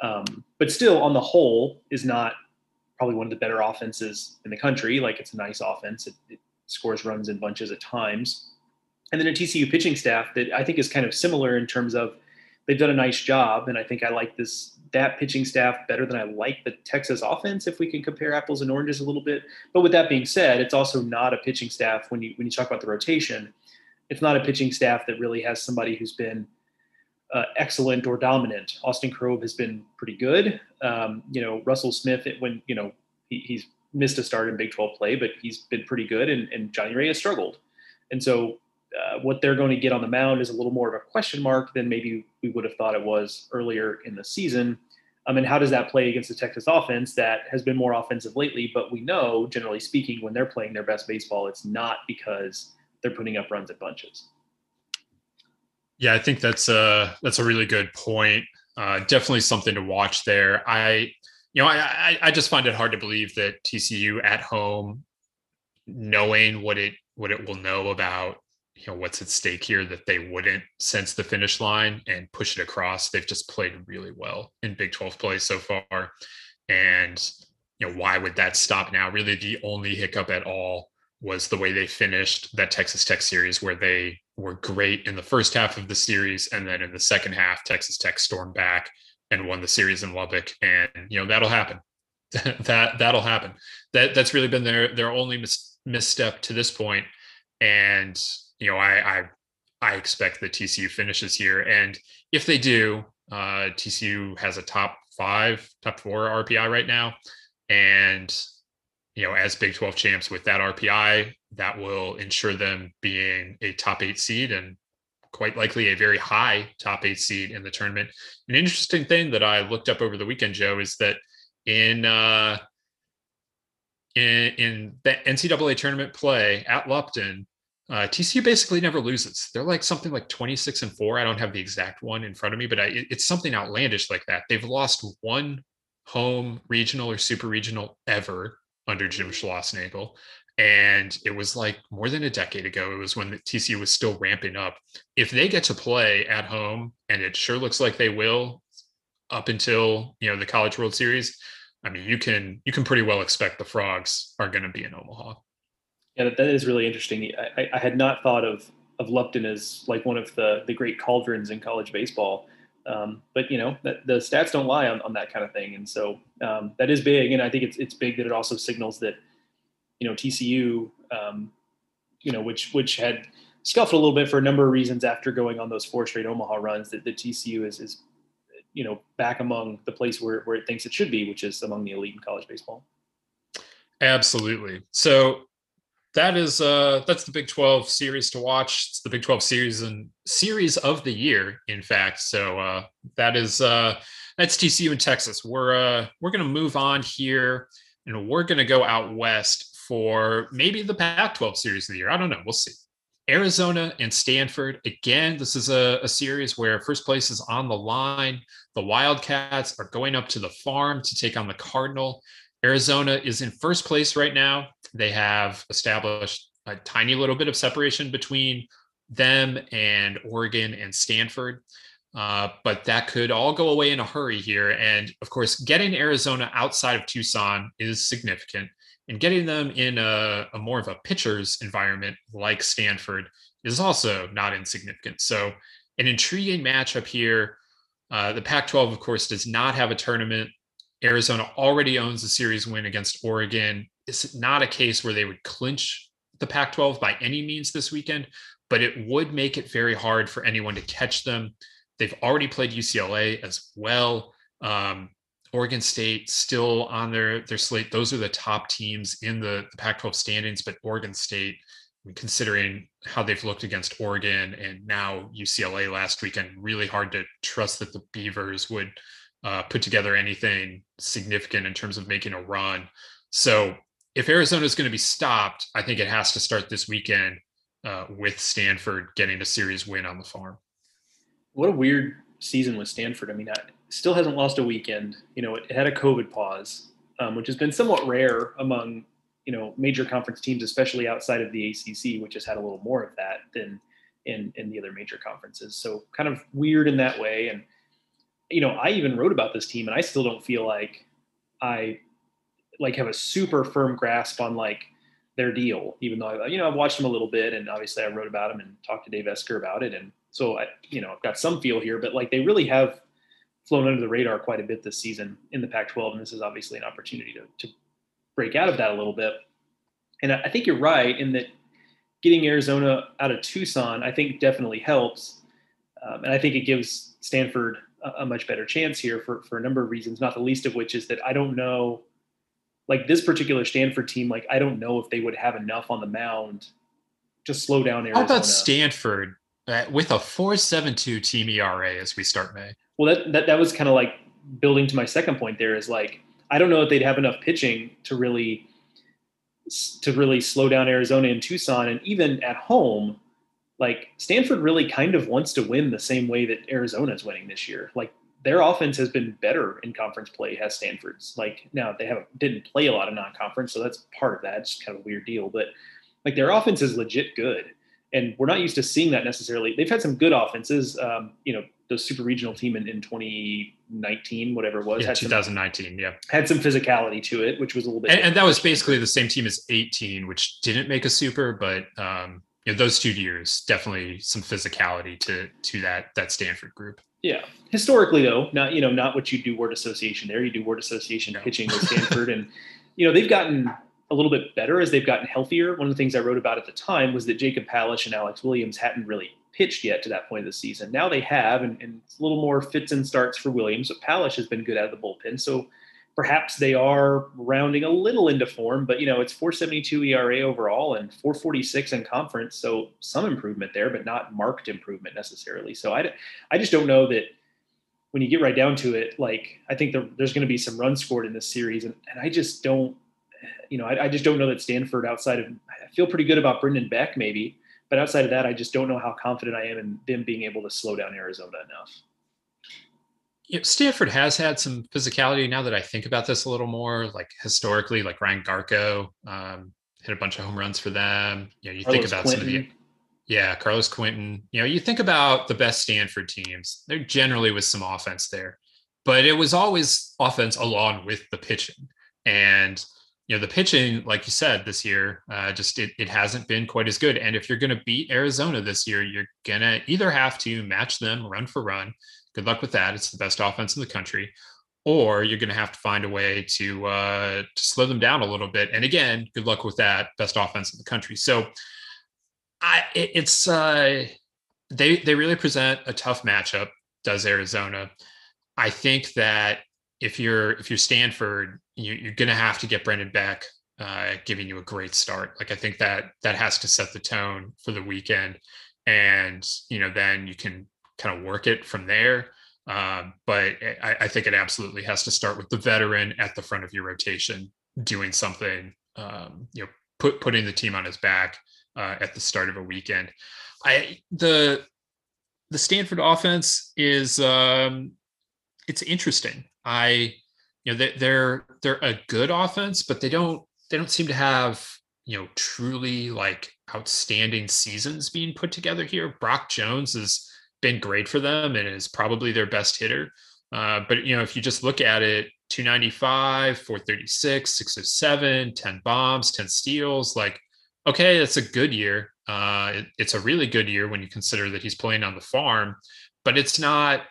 Um, but still, on the whole, is not probably one of the better offenses in the country. Like it's a nice offense. It, it scores runs in bunches at times. And then a TCU pitching staff that I think is kind of similar in terms of they've done a nice job. And I think I like this that pitching staff better than I like the Texas offense if we can compare apples and oranges a little bit. But with that being said, it's also not a pitching staff when you when you talk about the rotation, it's not a pitching staff that really has somebody who's been uh, excellent or dominant. Austin Krob has been pretty good. Um, you know, Russell Smith, when you know he, he's missed a start in Big 12 play, but he's been pretty good, and, and Johnny Ray has struggled. And so, uh, what they're going to get on the mound is a little more of a question mark than maybe we would have thought it was earlier in the season. I mean, how does that play against the Texas offense that has been more offensive lately? But we know, generally speaking, when they're playing their best baseball, it's not because they're putting up runs at bunches. Yeah, I think that's a that's a really good point. Uh, definitely something to watch there. I, you know, I, I just find it hard to believe that TCU at home, knowing what it what it will know about you know what's at stake here that they wouldn't sense the finish line and push it across. They've just played really well in big 12 play so far. And you know why would that stop now? Really the only hiccup at all was the way they finished that texas tech series where they were great in the first half of the series and then in the second half texas tech stormed back and won the series in lubbock. And you know that'll happen. (laughs) That that'll happen. That that's really been their their only mis- misstep to this point. And you know, I, I I expect that TCU finishes here, and if they do, uh, TCU has a top five, top four RPI right now, and you know, as Big 12 champs with that RPI, that will ensure them being a top eight seed and quite likely a very high top eight seed in the tournament. An interesting thing that I looked up over the weekend, Joe, is that in uh, in, in the NCAA tournament play at Lupton, uh, TCU basically never loses. They're like something like 26 and four. I don't have the exact one in front of me, but I, it's something outlandish like that. They've lost one home regional or super regional ever under Jim Schlossnagle. And it was like more than a decade ago. It was when the TCU was still ramping up. If they get to play at home, and it sure looks like they will up until you know the College World Series, I mean, you can you can pretty well expect the frogs are going to be in Omaha. Yeah, that, that is really interesting. I, I had not thought of of Lupton as like one of the the great cauldrons in college baseball. Um, but you know, that, the stats don't lie on, on that kind of thing, and so um, that is big. And I think it's it's big that it also signals that you know TCU, um, you know, which which had scuffled a little bit for a number of reasons after going on those four straight Omaha runs, that the TCU is is you know back among the place where where it thinks it should be, which is among the elite in college baseball. Absolutely. So that is uh that's the Big 12 series to watch. It's the Big 12 series and series of the year, in fact. So uh that is uh that's TCU in Texas. We're uh we're gonna move on here and we're gonna go out west for maybe the Pac-12 series of the year. I don't know. We'll see. Arizona and Stanford. Again, this is a, a, series where first place is on the line. The Wildcats are going up to the farm to take on the Cardinal. Arizona is in first place right now. They have established a tiny little bit of separation between them and Oregon and Stanford. Uh, but that could all go away in a hurry here. And of course, getting Arizona outside of Tucson is significant. And getting them in a, a more of a pitcher's environment like Stanford is also not insignificant. So, an intriguing matchup here. Uh, the Pac 12, of course, does not have a tournament Arizona already owns a series win against Oregon. It's not a case where they would clinch the Pac 12 by any means this weekend, but it would make it very hard for anyone to catch them. They've already played UCLA as well. Um, Oregon State still on their their slate. Those are the top teams in the, the Pac-12 standings, but Oregon State, considering how they've looked against Oregon and now UCLA last weekend, really hard to trust that the Beavers would uh, put together anything significant in terms of making a run. So if Arizona is going to be stopped, I think it has to start this weekend uh, with Stanford getting a series win on the farm. What a weird season with Stanford. I mean, it still hasn't lost a weekend. You know, it, it had a COVID pause, um, which has been somewhat rare among you know major conference teams, especially outside of the ACC, which has had a little more of that than in in the other major conferences. So kind of weird in that way, and you know, I even wrote about this team and I still don't feel like I like have a super firm grasp on like their deal, even though I, you know, I've watched them a little bit and obviously I wrote about them and talked to Dave Esquer about it. And so I, you know, I've got some feel here, but like they really have flown under the radar quite a bit this season in the Pac 12. And this is obviously an opportunity to, to break out of that a little bit. And I think you're right in that getting Arizona out of Tucson, I think definitely helps. Um, and I think it gives Stanford a much better chance here for, for a number of reasons, not the least of which is that I don't know, like this particular Stanford team, like I don't know if they would have enough on the mound to slow down Arizona. How about Stanford uh, with a 4.72 team ERA as we start May? Well, that that, that was kind of like building to my second point there is like I don't know if they'd have enough pitching to really to really slow down Arizona and Tucson, and even at home, like Stanford really kind of wants to win the same way that Arizona is winning this year. Like their offense has been better in conference play has Stanford's. Like now they haven't didn't play a lot of non-conference, so that's part of that. It's kind of a weird deal, but like their offense is legit good, and we're not used to seeing that necessarily. They've had some good offenses. Um, you know, the super regional team in, in 2019, whatever it was. Yeah, 2019. Some, yeah. Had some physicality to it, which was a little bit. And, and, that was basically the same team as 18, which didn't make a super, but um, you know, those two years definitely some physicality to to that that Stanford group. Yeah, historically though, not you know not what you do word association there. You do word association no. pitching with Stanford, and (laughs) you know they've gotten a little bit better as they've gotten healthier. One of the things I wrote about at the time was that Jacob Palisch and Alex Williams hadn't really pitched yet to that point of the season. Now they have, and, and it's a little more fits and starts for Williams, but Palisch has been good out of the bullpen. So perhaps they are rounding a little into form, but you know, it's 472 ERA overall and 446 in conference. So some improvement there, but not marked improvement necessarily. So I, I just don't know that when you get right down to it, like I think there, there's going to be some runs scored in this series. And, and I just don't, you know, I, I, just don't know that Stanford outside of, I feel pretty good about Brendan Beck maybe, but outside of that, I just don't know how confident I am in them being able to slow down Arizona enough. You know, Stanford has had some physicality now that I think about this a little more, like historically, like Ryan Garko um, hit a bunch of home runs for them. You know, you Carlos think about some of the yeah, Carlos Quentin. You know, you think about the best Stanford teams, they're generally with some offense there, but it was always offense along with the pitching. And you know the pitching like you said this year uh, just it, it hasn't been quite as good and if you're going to beat arizona this year you're going to either have to match them run for run good luck with that. It's the best offense in the country. Or you're going to have to find a way to uh, to slow them down a little bit. And again good luck with that best offense in the country. So i it, it's uh they they really present a tough matchup does arizona. I think that if you're if you're Stanford, you, you're going to have to get Brendan Beck uh, giving you a great start. Like I think that that has to set the tone for the weekend, and you know then you can kind of work it from there. Um, but I, I, think it absolutely has to start with the veteran at the front of your rotation doing something. Um, you know, put putting the team on his back uh, at the start of a weekend. I the the Stanford offense is um, it's interesting. I, you know, they're they're a good offense, but they don't they don't seem to have you know truly like outstanding seasons being put together here. Brock Jones has been great for them and is probably their best hitter. Uh, but you know, if you just look at it, 295, 436, 607, 10 bombs, 10 steals, like okay, that's a good year. Uh, it, it's a really good year when you consider that he's playing on the farm, but it's not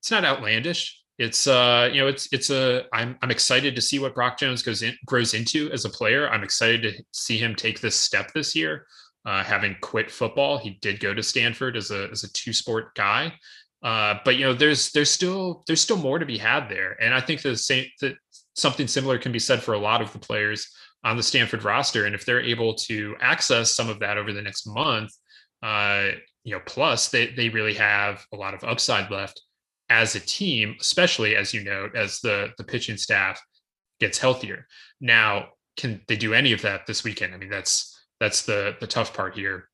it's not outlandish it's uh you know it's it's a I'm I'm excited to see what Brock Jones goes in grows into as a player. I'm excited to see him take this step this year. Uh, having quit football, he did go to Stanford as a as a two sport guy. Uh, but you know there's there's still there's still more to be had there, and I think the same that something similar can be said for a lot of the players on the Stanford roster. And if they're able to access some of that over the next month, uh, you know, plus they they really have a lot of upside left as a team, especially as you note, as the the pitching staff gets healthier. Now, can they do any of that this weekend? I mean, that's that's the the tough part here,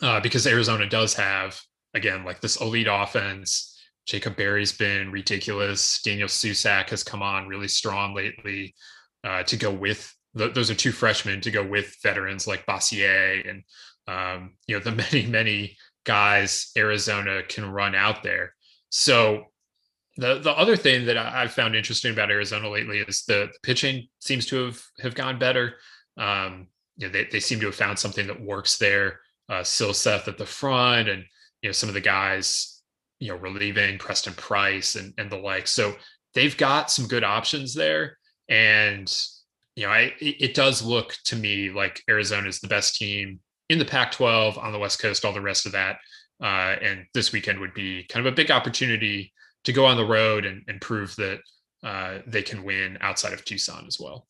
uh, because Arizona does have again like this elite offense. Jacob Berry's been ridiculous. Daniel Susac has come on really strong lately uh, to go with those are two freshmen to go with veterans like Boissiere and um, you know the (laughs) many many guys Arizona can run out there. So the the other thing that I've found interesting about Arizona lately is the, the pitching seems to have have gone better. Um, you know, they, they seem to have found something that works there. Uh, Silseth at the front, and you know some of the guys, you know, relieving Preston Price and and the like. So they've got some good options there, and you know, I it does look to me like Arizona is the best team in the Pac-12 on the West Coast. All the rest of that, uh, and this weekend would be kind of a big opportunity to go on the road and, and prove that uh, they can win outside of Tucson as well.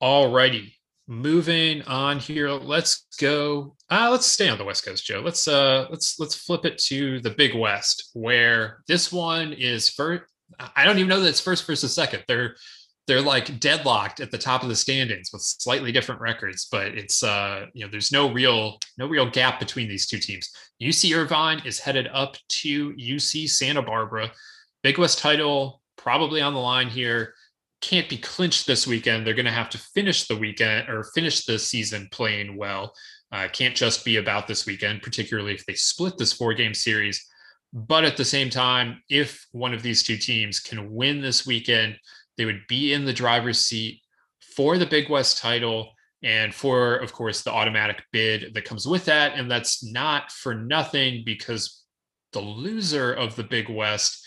All righty. moving on here. Let's go uh, let's stay on the west coast joe. Let's uh let's let's flip it to the big west where this one is first i don't even know that it's first versus second. They're they're like deadlocked at the top of the standings with slightly different records but it's uh you know there's no real no real gap between these two teams. Uc irvine is headed up to uc santa barbara. Big west title probably on the line here can't be clinched this weekend. They're going to have to finish the weekend or finish the season playing well. Uh, can't just be about this weekend, particularly if they split this four game series. But at the same time, if one of these two teams can win this weekend, they would be in the driver's seat for the Big West title and for, of course, the automatic bid that comes with that. And that's not for nothing because the loser of the Big West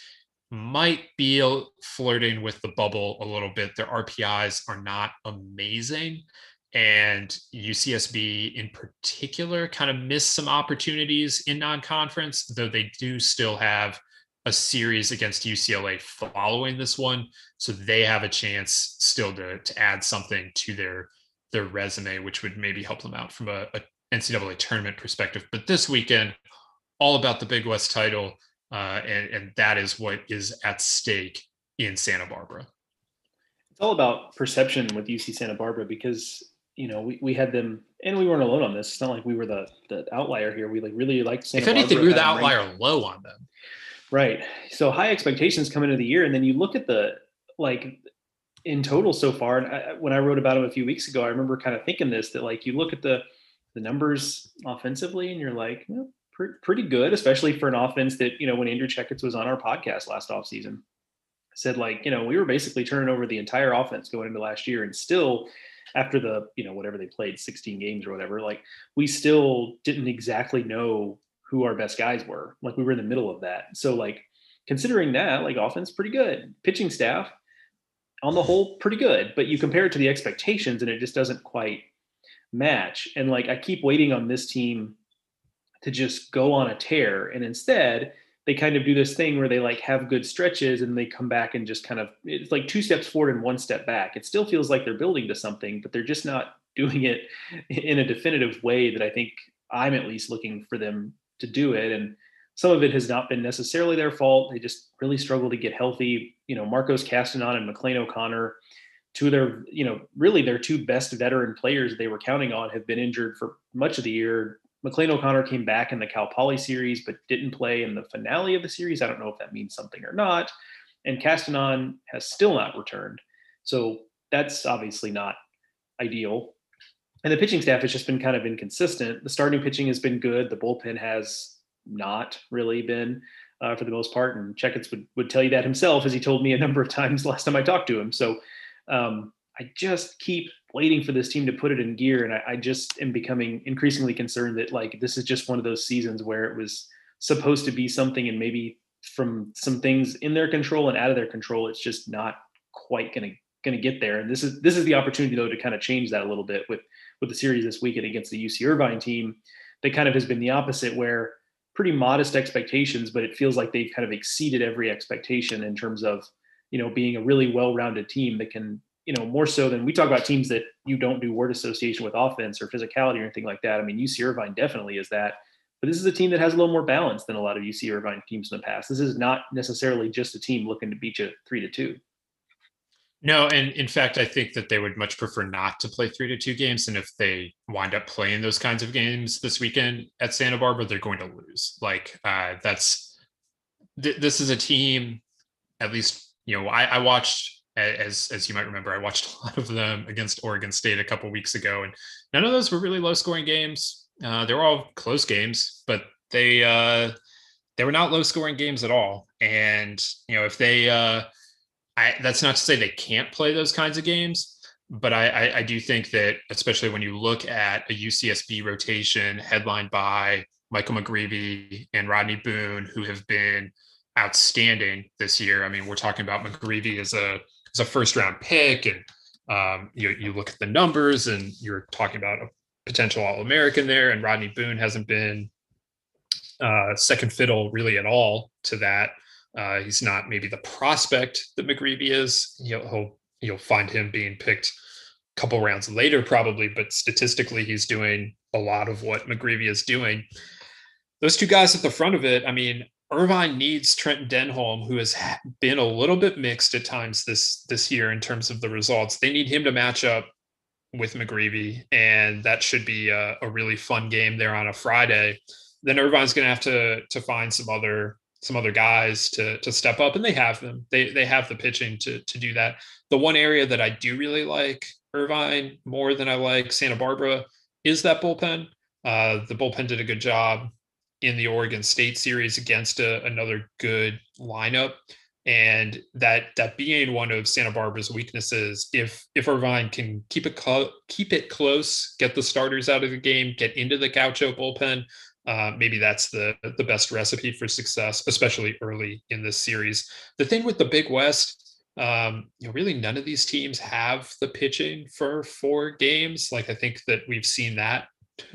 might be flirting with the bubble a little bit. Their RPIs are not amazing. And UCSB in particular kind of missed some opportunities in non conference, though they do still have a series against UCLA following this one. So they have a chance still to, to add something to their their resume, which would maybe help them out from a, a NCAA tournament perspective. But this weekend, all about the Big West title uh, and, and that is what is at stake in Santa Barbara. It's all about perception with UC Santa Barbara because you know we, we had them and we weren't alone on this. It's not like we were the the outlier here. We like really liked Santa. If anything, we were the outlier ranked. low on them. Right. So high expectations come into the year, and then you look at the like in total so far. And I, when I wrote about them a few weeks ago, I remember kind of thinking this that like you look at the the numbers offensively, and you're like, pretty good, especially for an offense that, you know, when Andrew Checketts was on our podcast last offseason, said like, you know, we were basically turning over the entire offense going into last year and still after the, you know, whatever they played 16 games or whatever, like we still didn't exactly know who our best guys were. Like we were in the middle of that. So like considering that, like offense pretty good. Pitching staff on the whole pretty good, but you compare it to the expectations and it just doesn't quite match. And like I keep waiting on this team to just go on a tear. And instead, they kind of do this thing where they like have good stretches and they come back and just kind of it's like two steps forward and one step back. It still feels like they're building to something, but they're just not doing it in a definitive way that I think I'm at least looking for them to do it. And some of it has not been necessarily their fault. They just really struggle to get healthy. You know, Marcos Castanon and McLean O'Connor, two of their, you know, really their two best veteran players they were counting on have been injured for much of the year. McLean O'Connor came back in the Cal Poly series, but didn't play in the finale of the series. I don't know if that means something or not. And Castanon has still not returned. So that's obviously not ideal. And the pitching staff has just been kind of inconsistent. The starting pitching has been good. The bullpen has not really been uh, for the most part. And Checketts would, would tell you that himself, as he told me a number of times (laughs) last time I talked to him. So um, I just keep waiting for this team to put it in gear. And I, I, just am becoming increasingly concerned that like this is just one of those seasons where it was supposed to be something and maybe from some things in their control and out of their control, it's just not quite gonna gonna get there. And this is this is the opportunity though to kind of change that a little bit with with the series this weekend against the UC Irvine team that kind of has been the opposite where pretty modest expectations, but it feels like they've kind of exceeded every expectation in terms of, you know, being a really well-rounded team that can you know, more so than we talk about teams that you don't do word association with offense or physicality or anything like that. I mean, UC Irvine definitely is that. But this is a team that has a little more balance than a lot of UC Irvine teams in the past. This is not necessarily just a team looking to beat you three to two. No, and in fact, I think that they would much prefer not to play three to two games. And if they wind up playing those kinds of games this weekend at Santa Barbara, they're going to lose. Like uh, that's th- this is a team. At least you know, I, I watched as as you might remember, I watched (laughs) a lot of them against Oregon State a couple weeks ago, and none of those were really low scoring games. Uh, they were all close games, but they uh, they were not low scoring games at all. And you know, if they, uh, I, that's not to say they can't play those kinds of games, but I, I, I do think that especially when you look at a UCSB rotation headlined by Michael McGreevy and Rodney Boone, who have been outstanding this year. I mean, we're talking about McGreevy as a as a first round pick, and um, you you look at the numbers, and you're talking about a potential All American there, and Rodney Boone hasn't been uh, second fiddle really at all to that. Uh, he's not maybe the prospect that McGreevy is. He'll, he'll you'll find him being picked a couple rounds later, probably, but statistically, he's doing a lot of what McGreevy is doing. Those two guys at the front of it, I mean, Irvine needs Trent Denholm, who has been a little bit mixed at times this this year in terms of the results. They need him to match up with McGreevy, and that should be a, a really fun game there on a Friday. Then Irvine's going to have to to find some other some other guys to to step up, and they have them. They they have the pitching to to do that. The one area that I do really like Irvine more than I like Santa Barbara is that bullpen. Uh, the bullpen did a good job in the Oregon State series against a, another good lineup, and that that being one of Santa Barbara's weaknesses. If if Irvine can keep it keep it close, get the starters out of the game, get into the Gaucho bullpen, uh, maybe that's the the best recipe for success, especially early in this series. The thing with the Big West, um, you know, really none of these teams have the pitching for four games. Like I think that we've seen that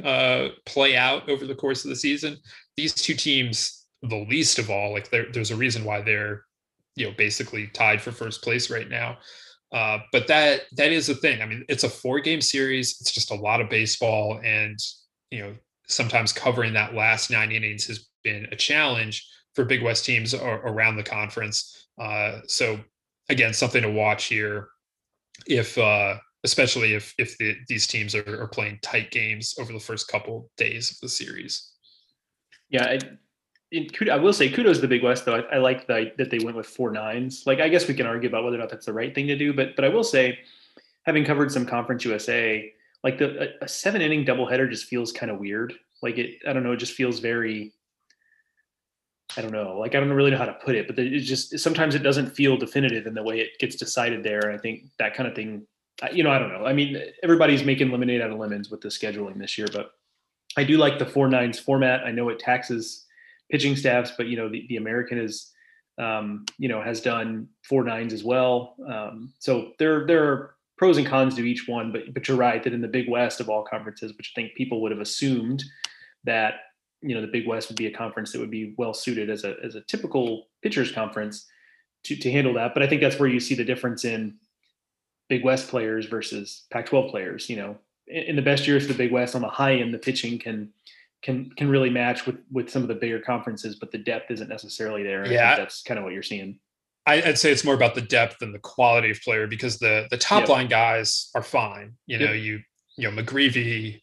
uh, play out over the course of the season. These two teams, the least of all, like there's a reason why they're you know basically tied for first place right now. Uh, but that that is a thing. I mean, it's a four game series. It's just a lot of baseball, and you know sometimes covering that last nine innings has been a challenge for Big West teams around the conference. Uh, so again, something to watch here. If uh, especially if if the, these teams are, are, playing tight games over the first couple days of the series. Yeah, I, in, I will say kudos to the Big West though. I, I like the, that they went with four nines. Like I guess we can argue about whether or not that's the right thing to do, but but I will say, having covered some Conference USA, like the a, a seven inning doubleheader just feels kind of weird. Like it, I don't know, it just feels very. I don't know, like I don't really know how to put it, but it just sometimes it doesn't feel definitive in the way it gets decided there. And I think that kind of thing, you know, I don't know. I mean, everybody's making lemonade out of lemons with the scheduling this year, but I do like the four nines format. I know it taxes pitching staffs, but you know, the, the American is, um, you know, has done four nines as well. Um, so there, there are pros and cons to each one, but but you're right that in the Big West of all conferences, which I think people would have assumed that you know the Big West would be a conference that would be well suited as a as a typical pitchers conference to to handle that. But I think that's where you see the difference in Big West players versus Pac-12 players. You know, in, in the best years of the Big West, on the high end, the pitching can can can really match with with some of the bigger conferences, but the depth isn't necessarily there. yeah, that's kind of what you're seeing. I'd say it's more about the depth and the quality of player because the the top yep. line guys are fine. You know, yep. you you know McGreevy,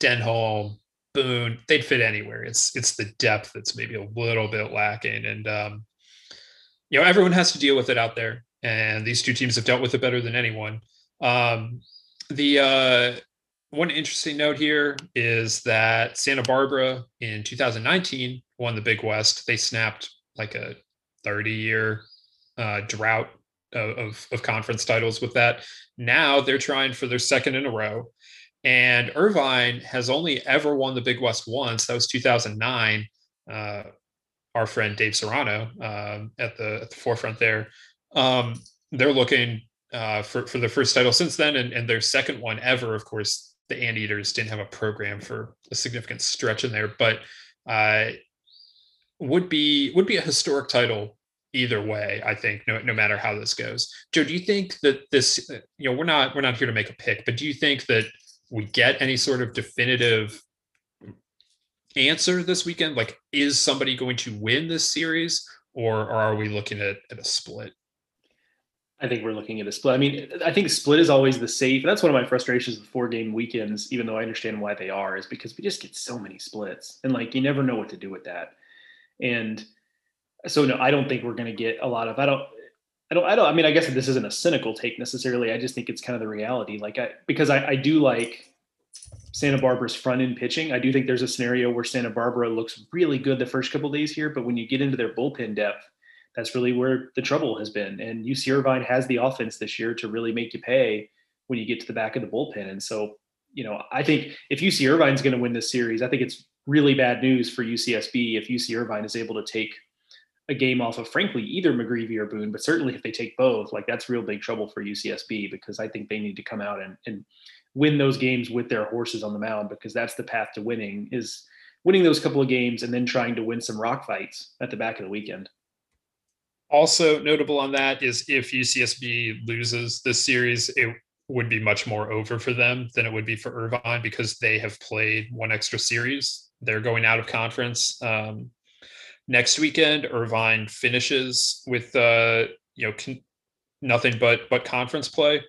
Denholm, Boone, they'd fit anywhere. It's it's the depth that's maybe a little bit lacking, and um, you know everyone has to deal with it out there, and these two teams have dealt with it better than anyone. Um, the uh, one interesting note here is that Santa Barbara in 2019 won the Big West. They snapped like a 30 year uh, drought of, of conference titles with that. Now they're trying for their second in a row. And Irvine has only ever won the Big West once. That was 2009. Uh, our friend Dave Serrano um, at the at the forefront there. Um, they're looking uh, for for their first title since then, and, and their second one ever. Of course, the Anteaters didn't have a program for a significant stretch in there, but uh, would be would be a historic title either way i think no, no matter how this goes joe do you think that this you know we're not we're not here to make a pick but do you think that we get any sort of definitive answer this weekend like is somebody going to win this series or, or are we looking at, at a split I think we're looking at a split. I mean, I think split is always the safe. That's one of my frustrations with four game weekends, even though I understand why they are, is because we just get so many splits. And like you never know what to do with that. And so no, I don't think we're going to get a lot of. I don't. I don't. I don't. I mean, I guess this isn't a cynical take necessarily. I just think it's kind of the reality. Like I because I, I do like Santa Barbara's front end pitching. I do think there's a scenario where Santa Barbara looks really good the first couple days here, but when you get into their bullpen depth, that's really where the trouble has been. And UC Irvine has the offense this year to really make you pay when you get to the back of the bullpen. And so, you know, I think if UC Irvine's going to win this series, I think it's really bad news for UCSB if UC Irvine is able to take a game off of frankly either McGreevy or Boone, but certainly if they take both, like that's real big trouble for UCSB because I think they need to come out and, and win those games with their horses on the mound because that's the path to winning is winning those couple of games and then trying to win some rock fights at the back of the weekend. Also notable on that is if UCSB loses this series, it would be much more over for them than it would be for Irvine because they have played one extra series. They're going out of conference um, next weekend. Irvine finishes with uh, you know con- nothing but but conference play.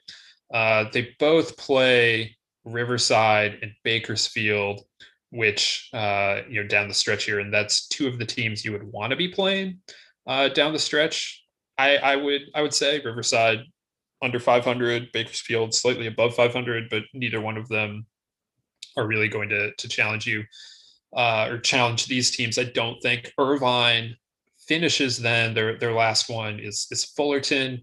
Uh, they both play Riverside and Bakersfield, which uh, you know down the stretch here, and that's two of the teams you would want to be playing uh, down the stretch. I, I would I would say Riverside under 500, Bakersfield slightly above 500, but neither one of them are really going to to challenge you uh, or challenge these teams. I don't think Irvine finishes then their their last one is is Fullerton.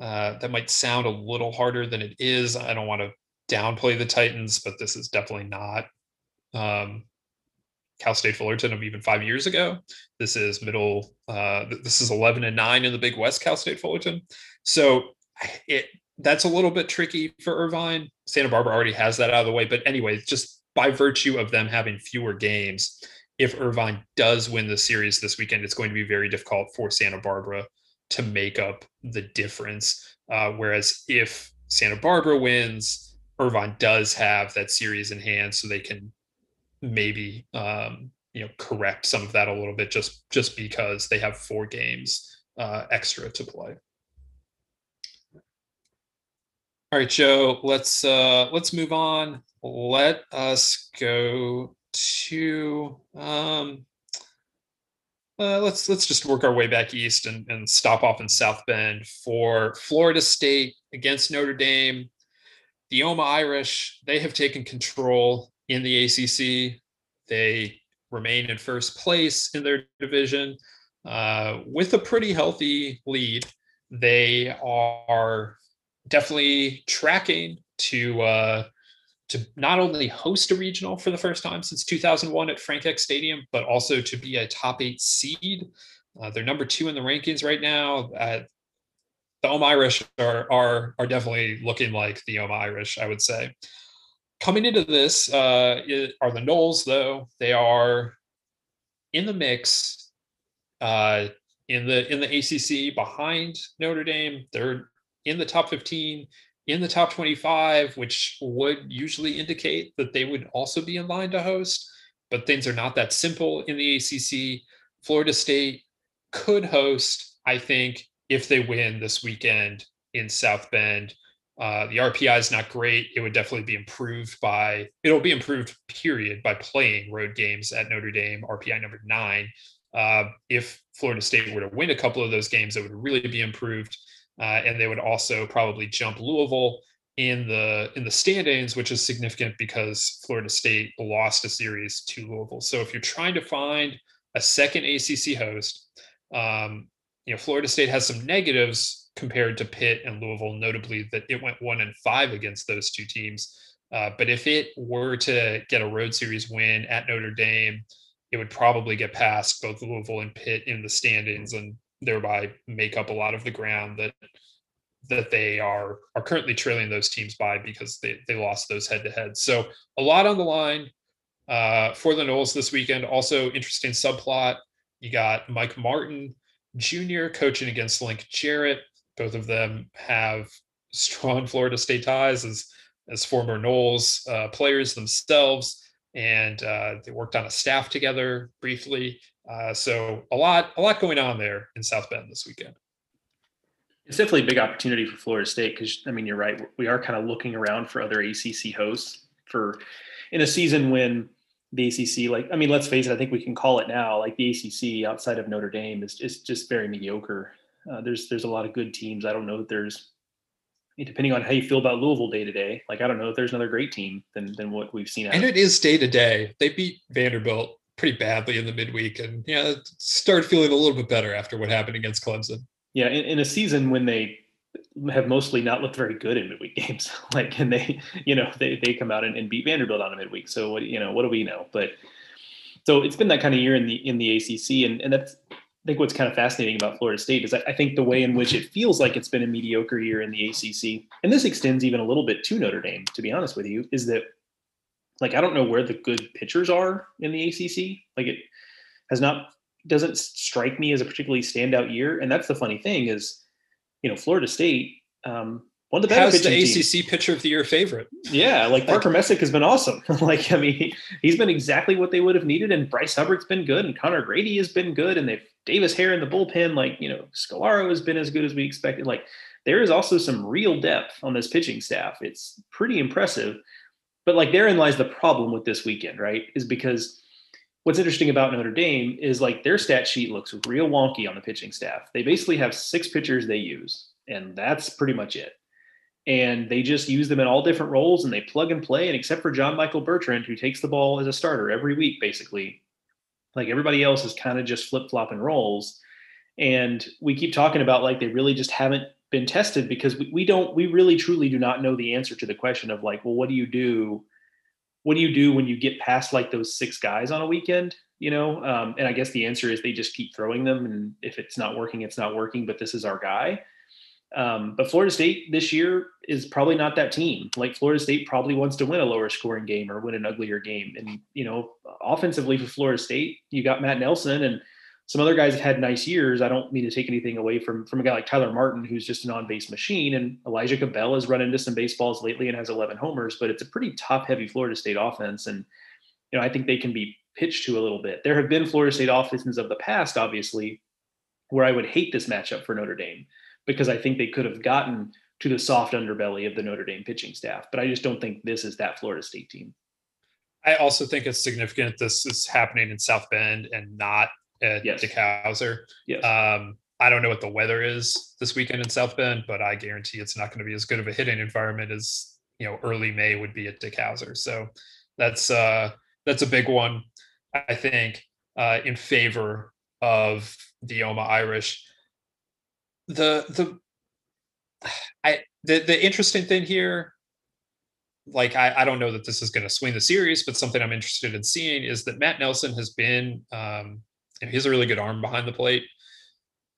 Uh, that might sound a little harder than it is. I don't want to downplay the Titans, but this is definitely not um, Cal State Fullerton of even five years ago. This is middle. Uh, this is eleven and nine in the Big West. Cal State Fullerton. So it that's a little bit tricky for Irvine. Santa Barbara already has that out of the way. But anyway, just by virtue of them having fewer games, if Irvine does win the series this weekend, it's going to be very difficult for Santa Barbara to make up the difference. Uh, whereas if Santa Barbara wins, Irvine does have that series in hand, so they can maybe um, you know correct some of that a little bit just just because they have four games uh, extra to play. All right, Joe. Let's uh, let's move on. Let us go to um, uh, let's let's just work our way back east and, and stop off in South Bend for Florida State against Notre Dame. The Yoma Irish they have taken control in the ACC. They remain in first place in their division uh, with a pretty healthy lead. They are definitely tracking to uh, to not only host a regional for the first time since 2001 at Frank Eck Stadium, but also to be a top eight seed. Uh, they're number two in the rankings right now. Uh, the Yoma Irish are, are, are definitely looking like the Yoma Irish, I would say. Coming into this uh, are the Noles, though. They are in the mix uh, in the in the ACC behind Notre Dame. They're in the top 15 in the top 25, which would usually indicate that they would also be in line to host. But things are not that simple in the ACC. Florida State could host, I think, if they win this weekend in South Bend. Uh, the RPI is not great. It would definitely be improved by, it'll be improved, period, by playing road games at Notre Dame, RPI number nine. Uh, if Florida State were to win a couple of those games, it would really be improved uh, and they would also probably jump Louisville in the in the standings, which is significant because Florida State lost a series to Louisville. So if you're trying to find a second ACC host, um, you know Florida State has some negatives compared to Pitt and Louisville, notably that it went one and five against those two teams. Uh, but if it were to get a road series win at Notre Dame, it would probably get past both Louisville and Pitt in the standings, and thereby make up a lot of the ground that that they are are currently trailing those teams by because they they lost those head to head. So a lot on the line uh, for the Noles this weekend. Also interesting subplot. You got Mike Martin Jr. coaching against Link Jarrett. Both of them have strong (laughs) Florida State ties as as former Noles uh, players themselves, and uh, they worked on a staff together briefly. Uh, so a lot, a lot going on there in South Bend this weekend. It's definitely a big opportunity for Florida State because I mean you're right. We are kind of looking around for other ACC hosts for in a season when the ACC, like I mean, let's face it, I think we can call it now. Like the ACC outside of Notre Dame is is just very mediocre. Uh, there's there's a lot of good teams. I don't know that there's depending on how you feel about Louisville day to day. Like I don't know if there's another great team than than what we've seen. And it is day to day. They beat Vanderbilt pretty badly in the midweek, and yeah, started feeling a little bit better after what happened against Clemson. Yeah, in, in a season when they have mostly not looked very good in midweek (laughs) games, like and they, you know, they they come out and, and beat Vanderbilt on a midweek. So what you know, what do we know? But so it's been that kind of year in the in the ACC, and and that's I think what's kind of fascinating about Florida State is I think the way in which it feels like it's been a mediocre year in the ACC, and this extends even a little bit to Notre Dame, to be honest with you, is that like I don't know where the good pitchers are in the ACC. Like it has not doesn't strike me as a particularly standout year. And that's the funny thing is, you know, Florida State, um, one of the better How's the pitching ACC pitcher of the year favorite? Yeah, like Parker Messick has been awesome. (laughs) like, I mean, he's been exactly what they would have needed, and Bryce Hubbard's been good, and Connor Grady has been good, and they've Davis Hare in the bullpen. Like, you know, Scolaro has been as good as we expected. Like, there is also some real depth on this pitching staff. It's pretty impressive. But like, therein lies the problem with this weekend, right? Is because what's interesting about Notre Dame is like their stat sheet looks real wonky on the pitching staff. They basically have six pitchers they use, and that's pretty much it and they just use them in all different roles and they plug and play. And except for John Michael Bertrand, who takes the ball as a starter every week, basically, like everybody else is kind of just flip flopping roles. And we keep talking about like they really just haven't been tested because we, we don't, we really truly do not know the answer to the question of like, well, what do you do? What do you do when you get past like those six guys on a weekend? You know, um, and I guess the answer is they just keep throwing them, and if it's not working, it's not working. But this is our guy um, but Florida State this year is probably not that team. Like Florida State probably wants to win a lower scoring game or win an uglier game. And, you know, offensively for Florida State, you got Matt Nelson and some other guys have had nice years. I don't mean to take anything away from, from a guy like Tyler Martin, who's just an on base machine. And Elijah Cabell has run into some baseballs lately and has 11 homers, but it's a pretty top heavy Florida State offense. And, you know, I think they can be pitched to a little bit. There have been Florida State offenses of the past, obviously, where I would hate this matchup for Notre Dame because I think they could have gotten to the soft underbelly of the Notre Dame pitching staff. But I just don't think this is that Florida State team. I also think it's significant this is happening in South Bend and not at yes. DeKalb. Yes. Um, I don't know what the weather is this weekend in South Bend, but I guarantee it's not going to be as good of a hitting environment as you know early May would be at DeKalb. So that's uh, that's a big one, I think, uh, in favor of the Yoma Irish the the I the the interesting thing here, like I, I don't know that this is going to swing the series, but something I'm interested in seeing is that Matt Nelson has been um, he has a really good arm behind the plate.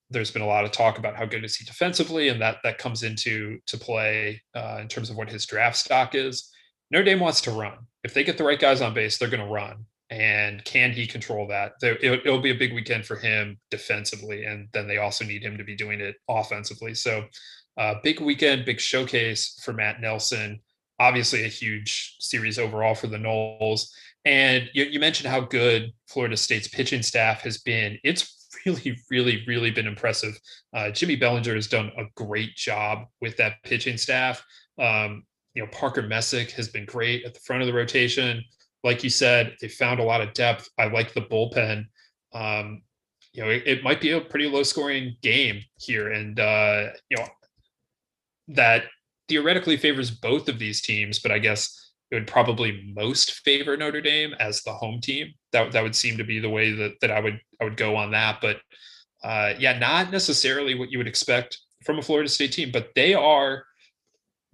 There's been a lot of talk about how good is he defensively, and that that comes into to play uh, in terms of what his draft stock is. Notre Dame wants to run. If they get the right guys on base, they're going to run and can he control that? It, will be a big weekend for him defensively, and then they also need him to be doing it offensively. So, uh, big weekend, big showcase for Matt Nelson. Obviously, a huge series overall for the Noles. And you, you mentioned how good Florida State's pitching staff has been. It's really, really, really been impressive. Uh, Jimmy Belanger has done a great job with that pitching staff. Um, you know, Parker Messick has been great at the front of the rotation like you said, they found a lot of depth. I like the bullpen. Um, you know, it, it, might be a pretty low scoring game here. And, uh, you know, that theoretically favors both of these teams, but I guess it would probably most favor Notre Dame as the home team. That, that would seem to be the way that, that I would, I would go on that. But, uh, yeah, not necessarily what you would expect from a Florida State team, but they are,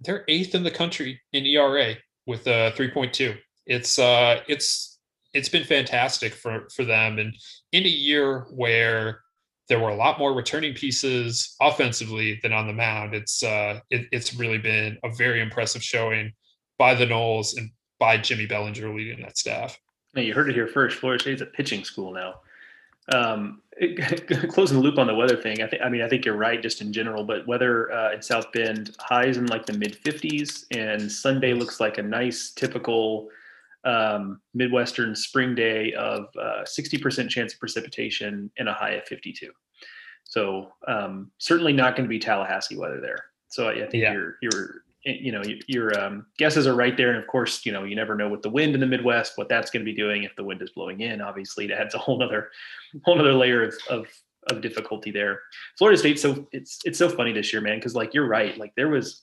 they're eighth in the country in ERA with a 3.2 it's uh it's it's been fantastic for for them and in a year where there were a lot more returning pieces offensively than on the mound it's uh it, it's really been a very impressive showing by the Noles and by Jimmy Belanger leading that staff. Now you heard it here first. Florida State's a pitching school now. Um, it, (laughs) closing the loop on the weather thing, I think. I mean, I think you're right, just in general. But weather uh, in South Bend highs in like the mid 50s, and Sunday looks like a nice typical um, Midwestern spring day of uh, 60% chance of precipitation and a high of 52. So um, certainly not going to be Tallahassee weather there. So I, think yeah. your your you know your um, guesses are right there, and of course you know you never know with the wind in the Midwest what that's going to be doing if the wind is blowing in. Obviously, it adds a whole other whole other layer of, of of difficulty there. Florida State, so it's it's so funny this year, man, because like you're right, like there was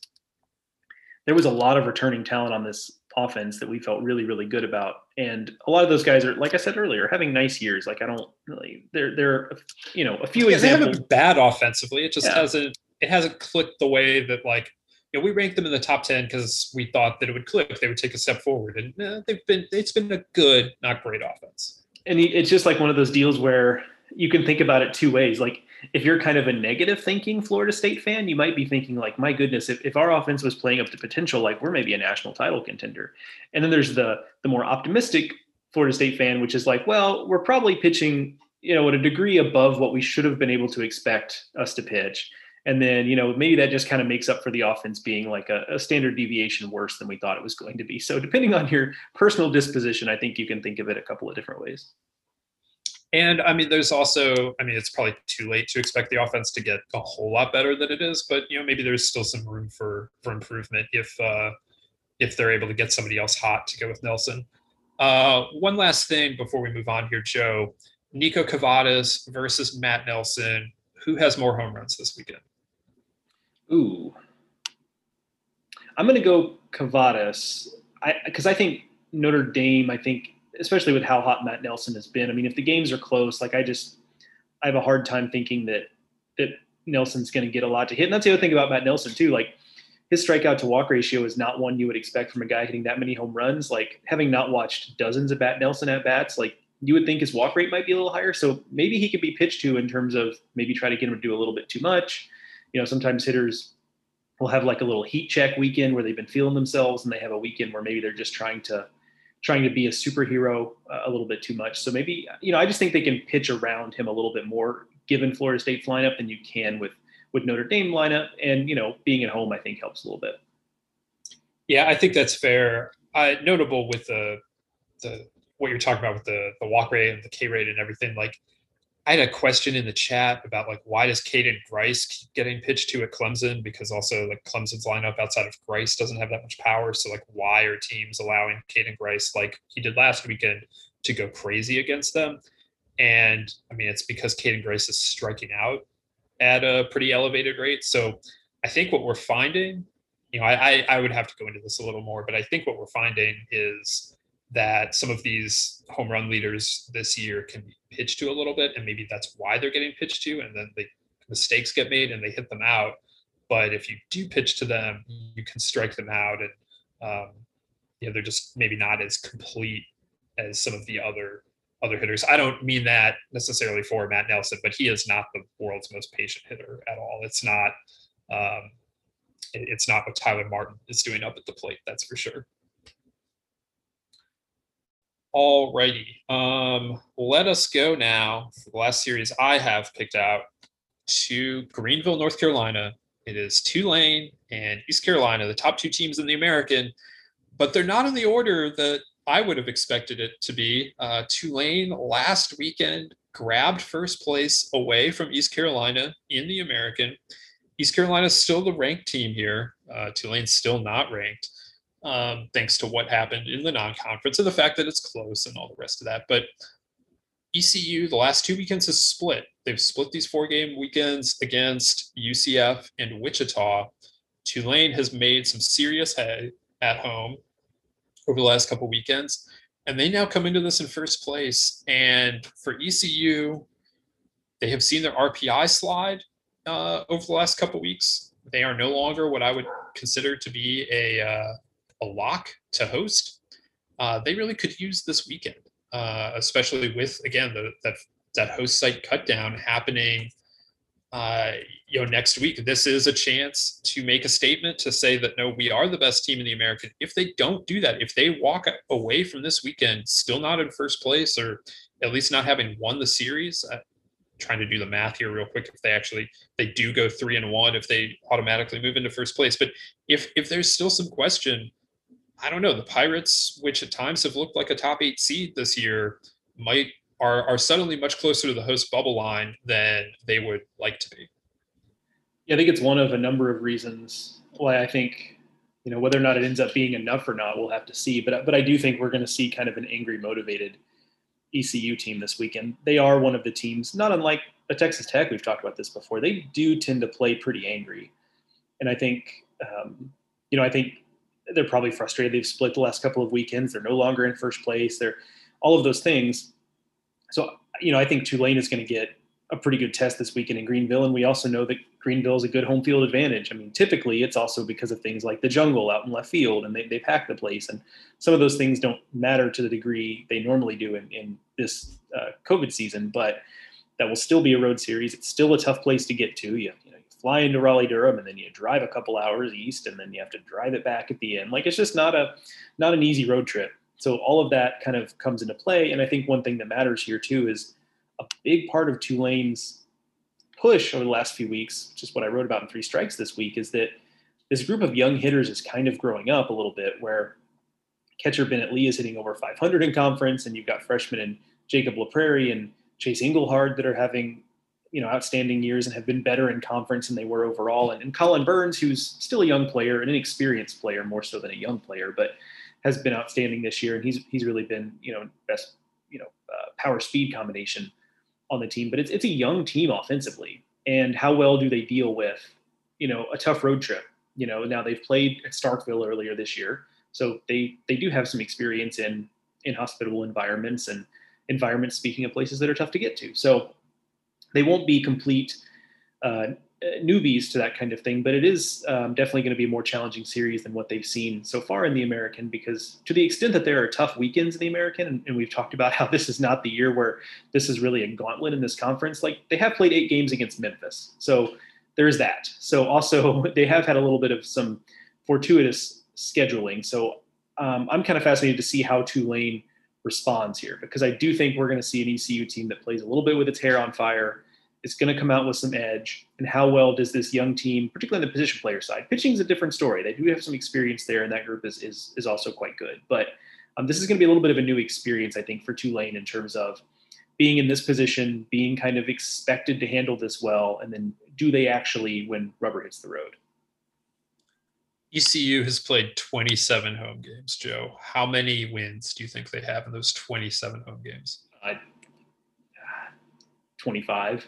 there was a lot of returning talent on this offense that we felt really really good about. And a lot of those guys are like i said earlier having nice years. Like i don't really they're they're you know a few yeah, examples. they haven't bad offensively. It just yeah. hasn't it hasn't clicked the way that like you know we ranked them in the top 10 because we thought that it would click. They would take a step forward. And uh, they've been it's been a good not great offense. And it's just like one of those deals where you can think about it two ways. Like if you're kind of a negative thinking Florida State fan, you might be thinking like, my goodness, if, if our offense was playing up to potential, like we're maybe a national title contender. And then there's the the more optimistic Florida State fan, which is like, well, we're probably pitching, you know, at a degree above what we should have been able to expect us to pitch. And then, you know, maybe that just kind of makes up for the offense being like a, a, standard deviation worse than we thought it was going to be. So, depending on your personal disposition, I think you can think of it a couple of different ways. And I mean, there's also, I mean, it's probably too late to expect the offense to get a whole lot better than it is, but you know, maybe there's still some room for for improvement if uh, if they're able to get somebody else hot to go with Nelson. Uh, one last thing before we move on here, Joe. Niko Kavadas versus Matt Nelson. Who has more home runs this weekend? Ooh, I'm going to go Kavadas. I because I think Notre Dame. I think especially with how hot Matt Nelson has been. I mean, if the games are close, like I just I have a hard time thinking that that Nelson's going to get a lot to hit. And that's the other thing about Matt Nelson too. Like his strikeout to walk ratio is not one you would expect from a guy hitting that many home runs. Like having not watched dozens of Matt Nelson at bats, like you would think his walk rate might be a little higher. So maybe he could be pitched to in terms of maybe try to get him to do a little bit too much. You know, sometimes hitters will have like a little heat check weekend where they've been feeling themselves and they have a weekend where maybe they're just trying to trying to be a superhero uh, a little bit too much. So maybe, you know, I just think they can pitch around him a little bit more given Florida State's lineup than you can with with Notre Dame lineup. And, you know, being at home, I think helps a little bit. Yeah, I think that's fair. Uh, notable with the the what you're talking about with the the walk rate and the K rate and everything. Like, I had a question in the chat about like why does Caden Grice keep getting pitched to at Clemson? Because also like Clemson's lineup outside of Grice doesn't have that much power. So like, why are teams allowing Caden Grice like he did last weekend to go crazy against them? And I mean, it's because Caden Grice is striking out at a pretty elevated rate. So I think what we're finding, you know, I, I would have to go into this a little more, but I think what we're finding is that some of these home run leaders this year can be pitched to a little bit, and maybe that's why they're getting pitched to, and then the mistakes get made and they hit them out. But if you do pitch to them, you can strike them out, and um, you know they're just maybe not as complete as some of the other other hitters. I don't mean that necessarily for Matt Nelson, but he is not the world's most patient hitter at all. It's not. Um, it's not what Tyler Martin is doing up at the plate. That's for sure. All righty. Um, let us go now for the last series I have picked out to Greenville, North Carolina. It is Tulane and East Carolina, the top two teams in the American, but they're not in the order that I would have expected it to be. Uh, Tulane last weekend grabbed first place away from East Carolina in the American. East Carolina is still the ranked team here. Uh, Tulane's still not ranked um, thanks to what happened in the non-conference and the fact that it's close and all the rest of that. But ECU, the last two weekends has split. They've split these four game weekends against UCF and Wichita. Tulane has made some serious hay at home over the last couple weekends, and they now come into this in first place. And for ECU, they have seen their RPI slide uh, over the last couple weeks. They are no longer what I would consider to be a uh, a lock to host, uh, they really could use this weekend, uh, especially with again the, that that host site cut down happening. Uh, you know, next week, this is a chance to make a statement to say that no, we are the best team in the American. If they don't do that, if they walk away from this weekend still not in first place, or at least not having won the series, uh, trying to do the math here real quick if they actually they do go three and one if they automatically move into first place but if if there's still some question I don't know. The Pirates, which at times have looked like a top eight seed this year, might are are suddenly much closer to the host bubble line than they would like to be. Yeah, I think it's one of a number of reasons why I think, you know, whether or not it ends up being enough or not, we'll have to see. But but I do think we're going to see kind of an angry, motivated ECU team this weekend. They are one of the teams, not unlike a Texas Tech. We've talked about this before. They do tend to play pretty angry, and I think, um, you know, I think they're probably frustrated. They've split the last couple of weekends. They're no longer in first place. They're all of those things. So, you know, I think Tulane is going to get a pretty good test this weekend in Greenville. And we also know that Greenville is a good home field advantage. I mean, typically it's also because of things like the jungle out in left field and they, they pack the place. And some of those things don't matter to the degree they normally do in, in this uh, COVID season, but that will still be a road series. It's still a tough place to get to. You, fly into Raleigh Durham and then you drive a couple hours east and then you have to drive it back at the end. Like it's just not a not an easy road trip. So all of that kind of comes into play. And I think one thing that matters here too is a big part of Tulane's push over the last few weeks, which is what I wrote about in Three Strikes this week, is that this group of young hitters is kind of growing up a little bit. Where catcher Bennett Lee is hitting over 500 in conference, and you've got freshmen and Jacob LaPrairie and Chase Engelhard that are having you know outstanding years and have been better in conference than they were overall. And, and Collin Burns, who's still a young player, an inexperienced player more so than a young player, but has been outstanding this year, and he's he's really been you know best you know uh, power speed combination on the team. But it's it's a young team offensively, and how well do they deal with you know a tough road trip? You know now they've played at Starkville earlier this year, so they they do have some experience in in hospitable environments and environments. Speaking of places that are tough to get to, so they won't be complete uh, newbies to that kind of thing, but it is um, definitely going to be a more challenging series than what they've seen so far in the American. Because to the extent that there are tough weekends in the American, and, and, we've talked about how (laughs) this is not the year where this is really a gauntlet in this conference. Like they have played eight games against Memphis, so there's that. So also (laughs) they have had a little bit of some fortuitous scheduling. So um, I'm kind of fascinated to see how Tulane responds here because I do think we're going to see an ECU team that plays a little bit with its hair on fire. It's going to come out with some edge. And how well does this young team, particularly on the position player side, pitching is a different story. They do have some experience there, and that group is is, is also quite good. But um, this is going to be a little bit of a new experience, I think, for Tulane in terms of being in this position, being kind of expected to handle this well, and then do they actually when rubber hits the road? ECU has played 27 home games, Joe. How many wins do you think they have in those 27 home games? Uh, 25.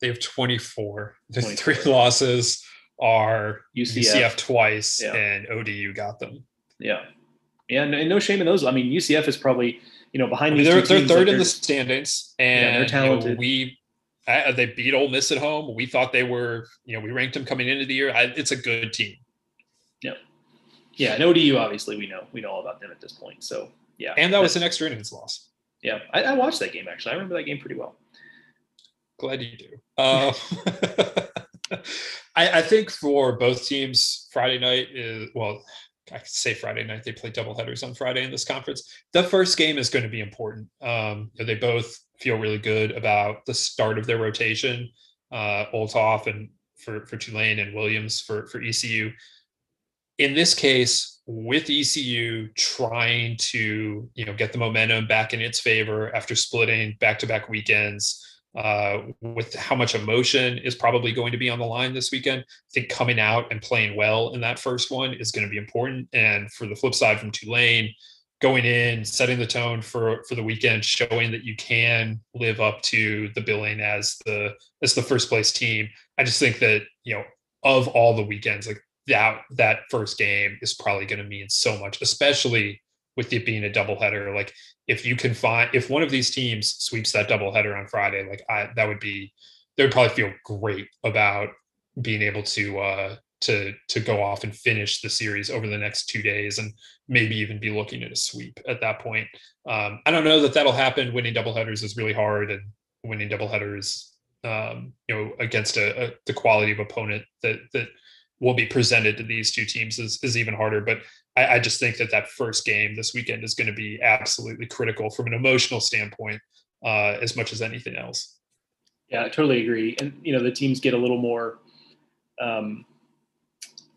They have 24. The 24. three losses are UCF, UCF twice, yeah. and ODU got them. Yeah. Yeah, no, no shame in those. I mean, UCF is probably, you know, behind I mean, they're, they're third in the standings, and yeah, they're talented. You know, we uh, they beat Ole Miss at home. We thought they were, you know, we ranked them coming into the year. I, it's a good team. Yeah. Yeah. And ODU, obviously, we know we know all about them at this point. So yeah. And that was an extra innings loss. Yeah, I, I, watched that game actually. I remember that game pretty well. Glad you do. Uh, (laughs) I, I, think for both teams, Friday night is well. I could say Friday night. They play double headers on Friday in this conference. The first game is going to be important. Um, they both feel really good about the start of their rotation. Uh, Olthoff and for for Tulane and Williams for for ECU in this case with ECU trying to you know get the momentum back in its favor after splitting back-to-back weekends uh, with how much emotion is probably going to be on the line this weekend. I think coming out and playing well in that first one is going to be important. And for the flip side from Tulane, going in, setting the tone for for the weekend, showing that you can live up to the billing as the as the first place team. I just think that you know of all the weekends, like that that first game is probably going to mean so much, especially with it being a doubleheader. Like if you can find if one of these teams sweeps that doubleheader on Friday, like I that would be they would probably feel great about being able to uh to to go off and finish the series over the next two days and maybe even be looking at a sweep at that point. Um, I don't know that that'll happen. Winning doubleheaders is really hard, and winning doubleheaders, um, you know, against a, a the quality of opponent that that will be presented to these two teams is, is even harder. But I, I just think that that first game this weekend is going to be absolutely critical from an emotional standpoint, uh, as much as anything else. Yeah, I totally agree. And you know, the teams get a little more um,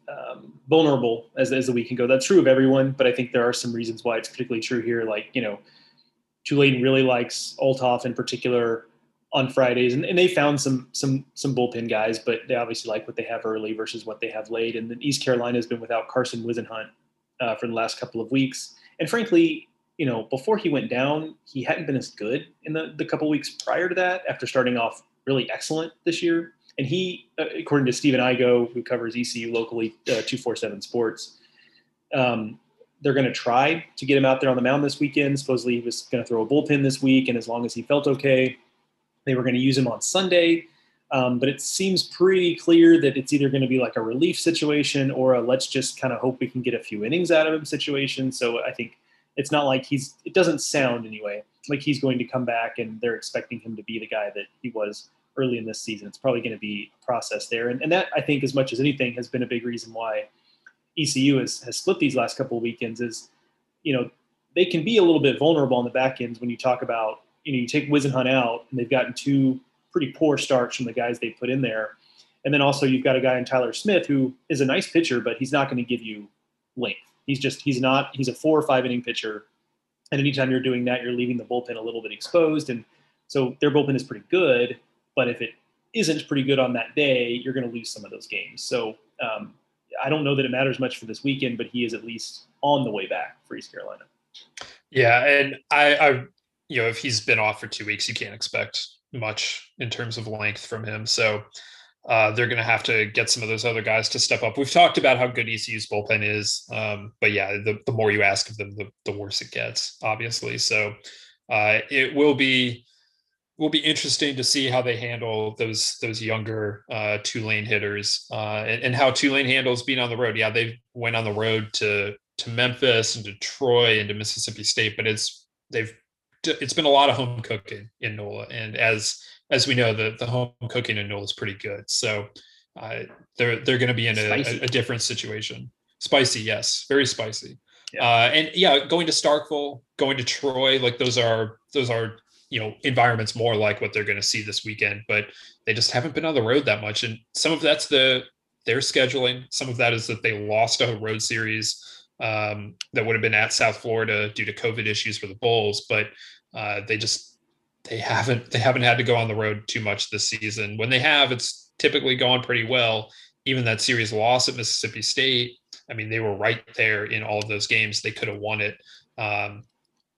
um, vulnerable as as the week can go. That's true of everyone, but I think there are some reasons why it's particularly true here. Like you know, Tulane really likes Olthoff in particular on Fridays, and, and they found some some some bullpen guys, but they obviously like what they have early versus what they have late. And then East Carolina has been without Carson Whisenhunt uh, for the last couple of weeks, and frankly, you know, before he went down, he hadn't been as good in the the couple weeks prior to that. After starting off really excellent this year, and he, uh, according to Stephen Igo, who covers ECU locally, uh, two four seven Sports. Um, they're going to try to get him out there on the mound this weekend. Supposedly, he was going to throw a bullpen this week, and as long as he felt okay, they were going to use him on Sunday, um, but it seems pretty clear that it's either going to be like a relief situation or a let's just kind of hope we can get a few innings out of him situation. So I think it's not like he's, it doesn't sound anyway like he's going to come back and they're expecting him to be the guy that he was early in this season. It's probably going to be a process there. And, and that, I think, as much as anything, has been a big reason why ECU has, has split these last couple of weekends is, you know, they can be a little bit vulnerable on the back ends when you talk about you know, you take Whisenhunt out, and they've gotten two pretty poor starts from the guys they put in there. And then also you've got a guy in Tyler Smith who is a nice pitcher, but he's not going to give you length. He's just he's not he's a four or five inning pitcher, and anytime you're doing that, you're leaving the bullpen a little bit exposed. And so their bullpen is pretty good, but if it isn't pretty good on that day, you're going to lose some of those games. So um, I don't know that it matters much for this weekend, but he is at least on the way back for East Carolina. Yeah, and I, I, you know, if he's been off for two weeks, you can't expect much in terms of length from him. So uh, they're going to have to get some of those other guys to step up. We've talked about how good ECU's bullpen is, um, but yeah, the, the more you ask of them, the, the worse it gets, obviously. So uh, it will be will be interesting to see how they handle those those younger uh, Tulane hitters uh, and, and, how Tulane handles being on the road. Yeah, they went on the road to to Memphis and Troy and to Mississippi State, but it's they've it's been a lot of home cooking in NOLA, and as as we know, the the home cooking in NOLA is pretty good. So uh, they're they're going to be in a, a, a, different situation. Spicy, yes, very spicy. Yeah. Uh, and yeah, going to Starkville, going to Troy, like those are those are you know environments more like what they're going to see this weekend. But they just haven't been on the road that much, and some of that's the their scheduling. Some of that is that they lost a road series um, that would have been at South Florida due to COVID issues for the Bulls, but uh, they just they haven't they haven't had to go on the road too much this season. When they have, it's typically gone pretty well. Even that series loss at Mississippi State, I mean, they were right there in all of those games. They could have won it, um,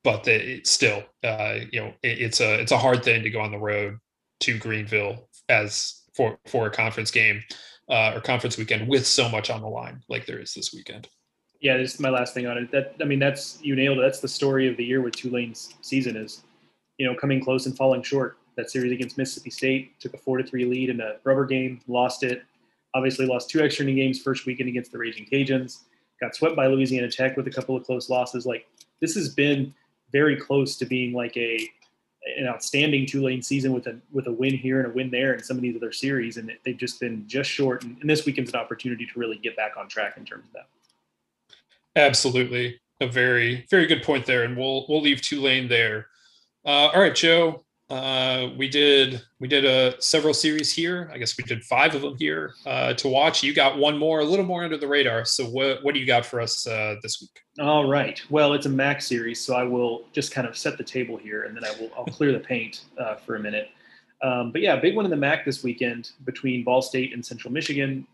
but they, it's still, uh, you know, it, it's a it's a hard thing to go on the road to Greenville as for for a conference game uh, or conference weekend with so much on the line like there is this weekend. Yeah, this is my last thing on it. That I mean, that's you nailed it. That's the story of the year with Tulane's season is you know, coming close and falling short. That series against Mississippi State took a four to three lead in a rubber game, lost it. Obviously, lost two extra inning games first weekend against the Raging Cajuns. Got swept by Louisiana Tech with a couple of close losses. Like this has been very close to being like a an outstanding Tulane season with a with a win here and a win there in some of these other series, and they've just been just short. And, and this weekend's an opportunity to really get back on track in terms of that. Absolutely, a very very good point there, and we'll we'll leave Tulane there. Uh, all right, Joe. Uh, we did we did a uh, several series here. I guess we did five of them here uh, to watch. You got one more, a little more under the radar. So what what do you got for us uh, this week? All right. Well, it's a MAC series, so I will just kind of set the table here, and then I will I'll clear the paint uh, for a minute. Um, but yeah, big one in the MAC this weekend between Ball State and Central Michigan.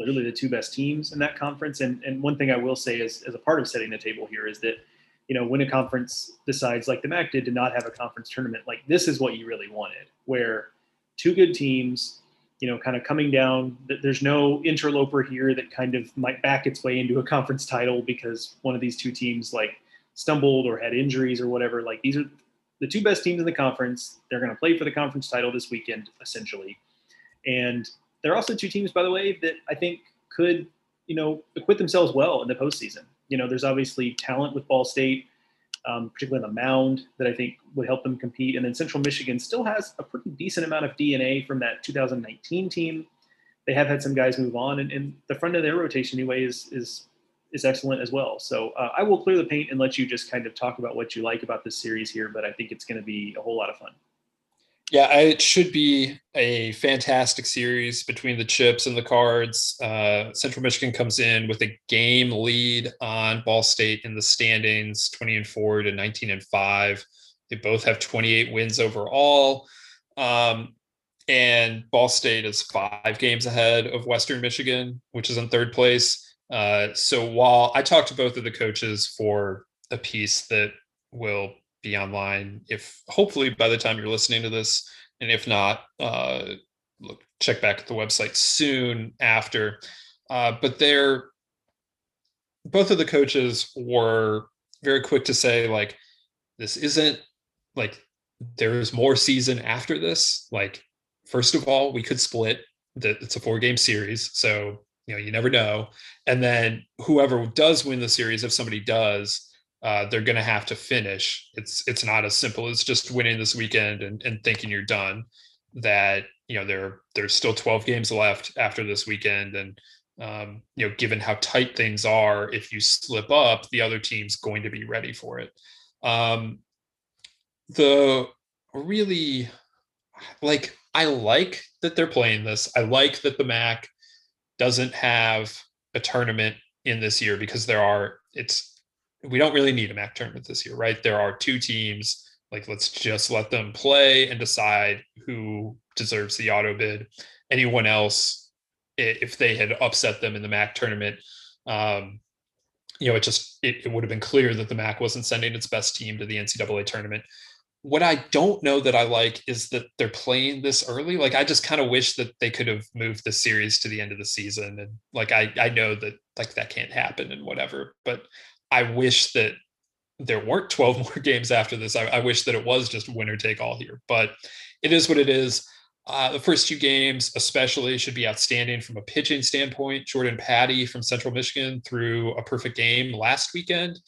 Clearly, the two best teams in that conference. And and one thing I will say is, as a part of setting the table here, is that you know, when a conference decides, like the MAC did, to not have a conference tournament, like this is what you really wanted, where two good teams, you know, kind of coming down. There's no interloper here that kind of might back its way into a conference title because one of these two teams like stumbled or had injuries or whatever. Like these are the two best teams in the conference. They're going to play for the conference title this weekend, essentially. And they're also two teams, by the way, that I think could, you know, acquit themselves well in the postseason you know, there's obviously talent with Ball State, um, particularly on the mound, that I think would help them compete. And then Central Michigan still has a pretty decent amount of DNA from that 2019 team. They have had some guys move on, and, and the front of their rotation anyway is is is excellent as well. So uh, I will clear the paint and let you just kind of talk about what you like about this series here. But I think it's going to be a whole lot of fun. Yeah, it should be a fantastic series between the chips and the cards. Uh, Central Michigan comes in with a game lead on Ball State in the standings, 20 and 4 to 19 and 5. They both have 28 wins overall. Um, and Ball State is five games ahead of Western Michigan, which is in third place. Uh, so while I talked to both of the coaches for a piece that will be online if hopefully by the time you're listening to this and if not uh, look check back at the website soon after. Uh, but they're both of the coaches were very quick to say like this isn't like there's more season after this. Like first of all we could split that it's a four game series so you know you never know. And then whoever does win the series if somebody does uh, they're going to have to finish. It's it's not as simple as just winning this weekend and, and thinking you're done. That you know there there's still 12 games left after this weekend, and um, you know given how tight things are, if you slip up, the other team's going to be ready for it. Um, the really like I like that they're playing this. I like that the MAC doesn't have a tournament in this year because there are it's we don't really need a MAC tournament this year, right? There are two teams. Like let's just let them play and decide who deserves the auto bid. Anyone else, if they had upset them in the MAC tournament, um, you know, it just it, it would have been clear that the MAC wasn't sending its best team to the NCAA tournament what I don't know that I like is that they're playing this early. Like I just kind of wish that they could have moved the series to the end of the season. And like I I know that like that can't happen and whatever, but I wish that there weren't (laughs) 12 more games after this. I, I wish that it was just winner take all here, but it is what it is. Uh, the first two games, especially, should be outstanding from a pitching standpoint. Jordan Patty from Central Michigan threw a perfect game last weekend.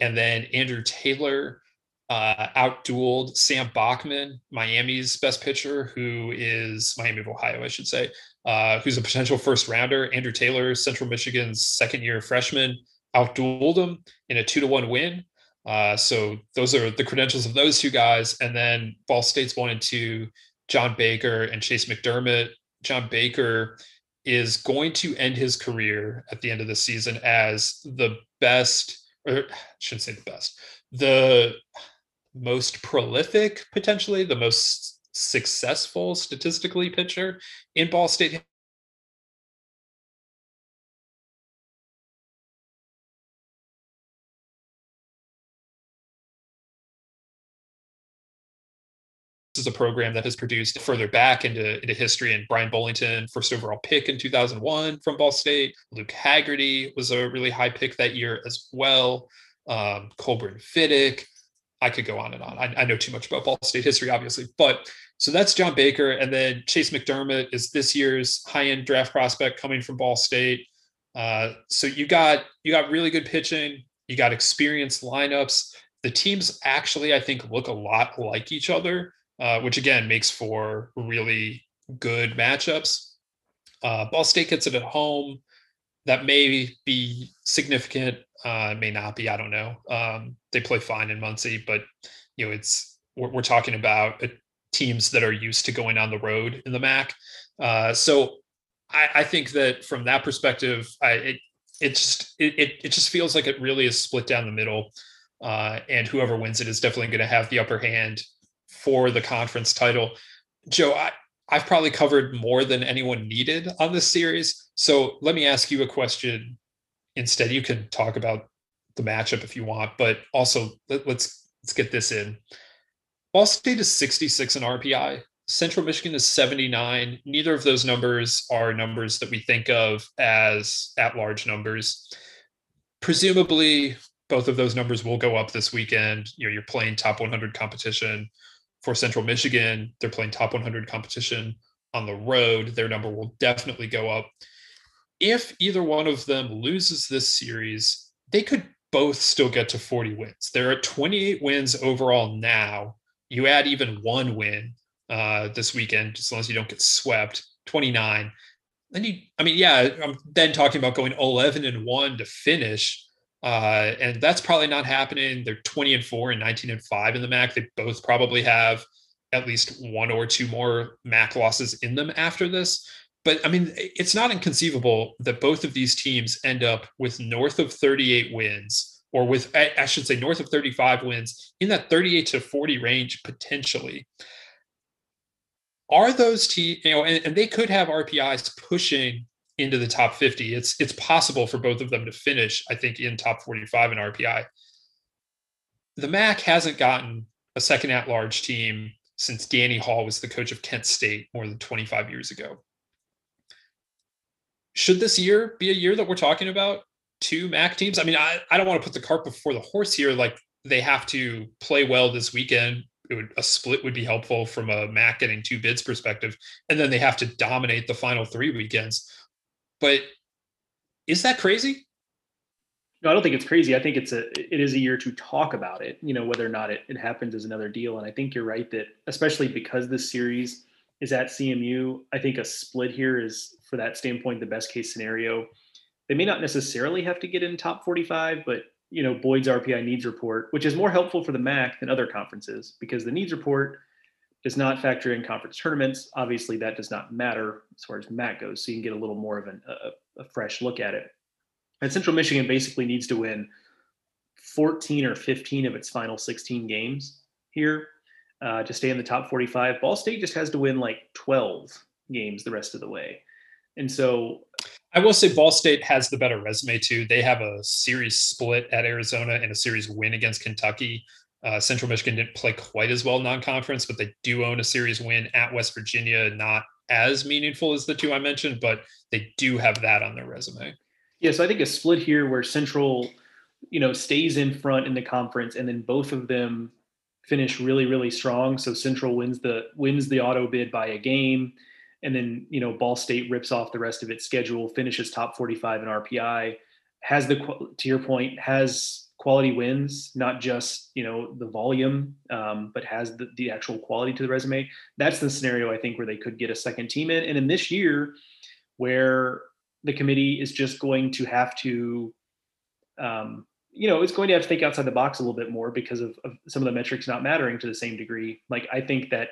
And then Andrew Taylor uh, outdueled Sam Bachman, Miami's best pitcher, who is Miami of Ohio, I should say, uh, who's a potential first rounder. Andrew Taylor, Central Michigan's second year freshman, outdueled them in a two to one win. Uh, so those are the credentials of those two guys. And then Ball State's one and two, John Baker and Chayce McDermott. John Baker is going to end his career at the end of the season as the best, or I shouldn't say the best, the most prolific, potentially the most successful statistically pitcher in Ball State is a program that has produced further back into, into history. And Bryan Bullington, first overall pick in 2001 from Ball State. Luke Hagerty was a really high pick that year as well. Um, Colburn Fiddick, I could go on and on. I, I, know too much about Ball State history, obviously, but so that's John Baker, and then Chayce McDermott is this year's high-end draft prospect coming from Ball State. Uh, so you got you got really good pitching, you got experienced lineups. The teams actually, I think, look a lot like each other, uh, which again makes for really good matchups. Uh, Ball State gets it at home. That may be significant uh, may not be. I don't know. Um, they play fine in Muncie, but you know, it's we're, we're talking about uh, teams that are used to going on the road in the MAC. Uh, so I, I, think that from that perspective, I, it it just it, it just feels like it really is split down the middle, uh, and whoever wins it is definitely going to have the upper hand for the conference title. Joe, I, I've probably covered more than anyone needed on this series. So let me ask you a question instead you can talk about the matchup if you want, but also let, let's, let's get this in. Ball State is 66 in RPI. Central Michigan is 79. Neither of those numbers are numbers that we think of as at large numbers. Presumably, both of those numbers will go up this weekend. You know, you're playing top 100 competition for Central Michigan. They're playing top 100 competition on the road. Their number will definitely go up if either one of them loses this series, they could both still get to 40 wins. There are 28 wins overall now. You add even one win uh, this weekend, as long as you don't get swept, 29. Then you, I mean, yeah, I'm then talking about going 11 and one to finish. Uh, and that's probably not happening. They're 20 and four and 19 and five in the MAC. They both probably have at least one or two more MAC losses in them after this but I mean, it's not inconceivable that both of these teams end up with north of 38 wins, or with, I should say, north of 35 wins in that 38 to 40 range potentially. Are those teams, you know, and, and they could have RPIs pushing into the top 50. It's it's possible for both of them to finish, I think, in top 45 in RPI. The MAC hasn't gotten a second at large team since Danny Hall was the coach of Kent State more than 25 years ago should this year be a year that we're talking about two MAC teams? I mean, I, I don't want to put the cart before the horse here. Like they have to play well this weekend. It would, a split would be helpful from a MAC getting two bids perspective, and then they have to dominate the final three weekends. But is that crazy? No, I don't think it's crazy. I think it's a it is a year to talk about it. You know, whether or not it, it happens is another deal. And I think you're right that especially because this series is at CMU. I think a split here is, for that standpoint, the best case scenario. They may not necessarily have to get in top 45, but you know Boyd's RPI needs report, which is more helpful for the MAC than other conferences because the needs report does not factor in conference tournaments. Obviously, that does not matter as far as MAC goes, so you can get a little more of an, a, a fresh look at it. And Central Michigan basically needs to win 14 or 15 of its final 16 games here uh, to stay in the top 45. Ball State just has to win like 12 games the rest of the way. And so I will say Ball State has the better resume too. They have a series split at Arizona and a series win against Kentucky. Uh, Central Michigan didn't play quite as well non-conference, but they do own a series win at West Virginia. Not as meaningful as the two I mentioned, but they do have that on their resume. Yeah, so I think a split here where Central, you know, stays in front in the conference, and then both of them finish really, really strong. So Central wins the wins the auto bid by a game, and then you know Ball State rips off the rest of its schedule, finishes top 45 in RPI, has the to your point has quality wins, not just you know the volume, um, but has the, the actual quality to the resume. That's the scenario I think where they could get a second team in, and in this year, where the committee is just going to have to, um, you know, it's going to have to think outside the box a little bit more because of, of some of the metrics not mattering to the same degree. Like I think that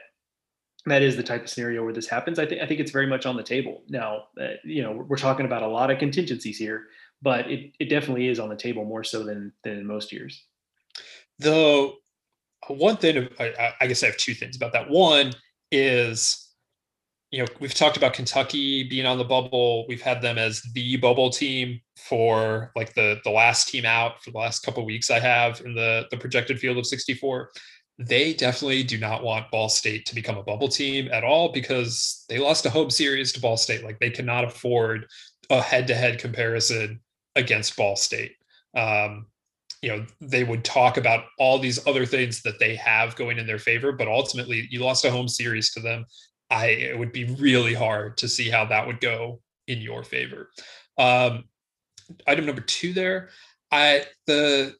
that is the type of scenario where this happens. I think I think it's very much on the table now. Uh, you know, we're talking about a lot of contingencies here, but it, it definitely is on the table more so than than most years. The one thing I, I guess I have two things about that. One is you know, we've talked about Kentucky being on the bubble. We've had them as the bubble team for like the the last team out for the last couple weeks. I have in the the projected field of 64. They definitely do not want Ball State to become a bubble team at all because they lost a home series to Ball State. Like they cannot afford a head-to-head comparison against Ball State. Um, you know, they would talk about all these other things that they have going in their favor, but ultimately you lost a home series to them. I it would be really hard to see how that would go in your favor. Um, item number two there, I the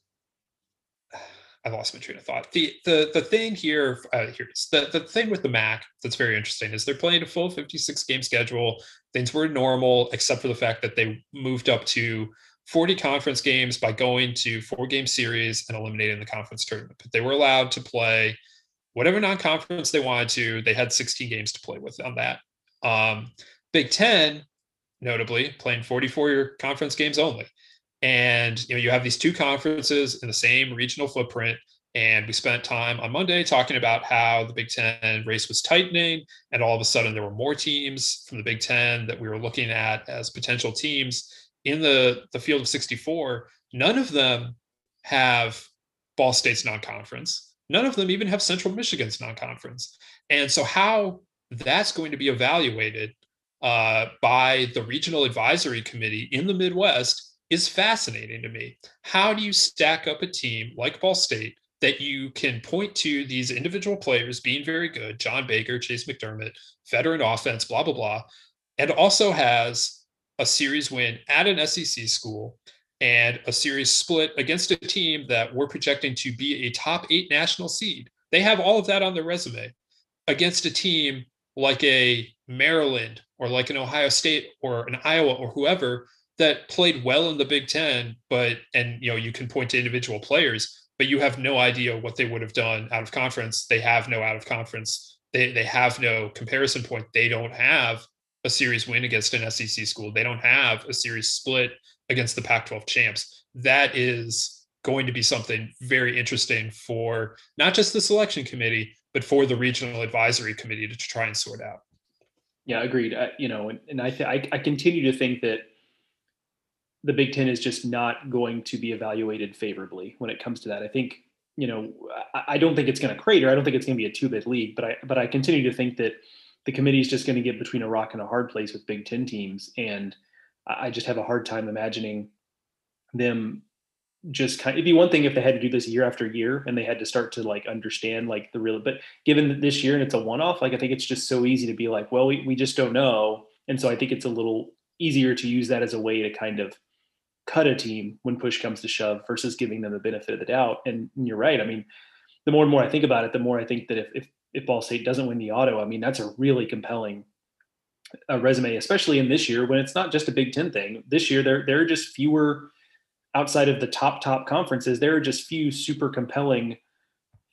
I lost my train of thought. The the the thing here uh, here the the thing with the Mac that's very interesting is they're playing a full 56 game schedule. Things were normal except for the fact that they moved up to 40 conference games by going to four game series and eliminating the conference tournament. But they were allowed to play whatever non-conference they wanted to. They had 16 games to play with on that. Um, Big Ten, notably, playing 44 year conference games only. And you know, you have these two conferences in the same regional footprint. And we spent time on Monday talking about how the Big Ten race was tightening, and all of a sudden there were more teams from the Big Ten that we were looking at as potential teams in the, the field of 64. None of them have Ball State's non-conference. None of them even have Central Michigan's non-conference. And so how that's going to be evaluated uh, by the regional advisory committee in the Midwest is fascinating to me. How do you stack up a team like Ball State that you can point to these individual players being very good, John Baker, Chayce McDermott, veteran offense, blah, blah, blah, and also has a series win at an SEC school and a series split against a team that we're projecting to be a top eight national seed. They have all of that on their resume against a team like a Maryland or like an Ohio State or an Iowa or whoever that played well in the Big Ten, but and you know you can point to individual players, but you have no idea what they would have done out of conference. They have no out of conference. They they have no comparison point. They don't have a series win against an SEC school. They don't have a series split against the Pac 12 champs. That is going to be something very interesting for not just the selection committee, but for the regional advisory committee to try and sort out. Yeah, agreed. You know, and, and I, th- I, I continue to think that the Big Ten is just not going to be evaluated favorably when it comes to that. I think, you know, I, I don't think it's going to crater. I don't think it's going to be a two-bid league, but I, but I continue to think that the committee is just going to get between a rock and a hard place with Big Ten teams, and I just have a hard time imagining them just kind of, it'd be one thing if they had to do this year after year and they had to start to like understand like the real but given that this year and it's a one-off like i think it's just so easy to be like well we, we just don't know and so i think it's a little easier to use that as a way to kind of cut a team when push comes to shove versus giving them the benefit of the doubt and you're right i mean the more and more i think about it the more i think that if, if, if ball state doesn't win the auto i mean that's a really compelling a resume, especially in this year when it's not just a Big Ten thing. This year, there there are just fewer outside of the top top conferences. There are just few super compelling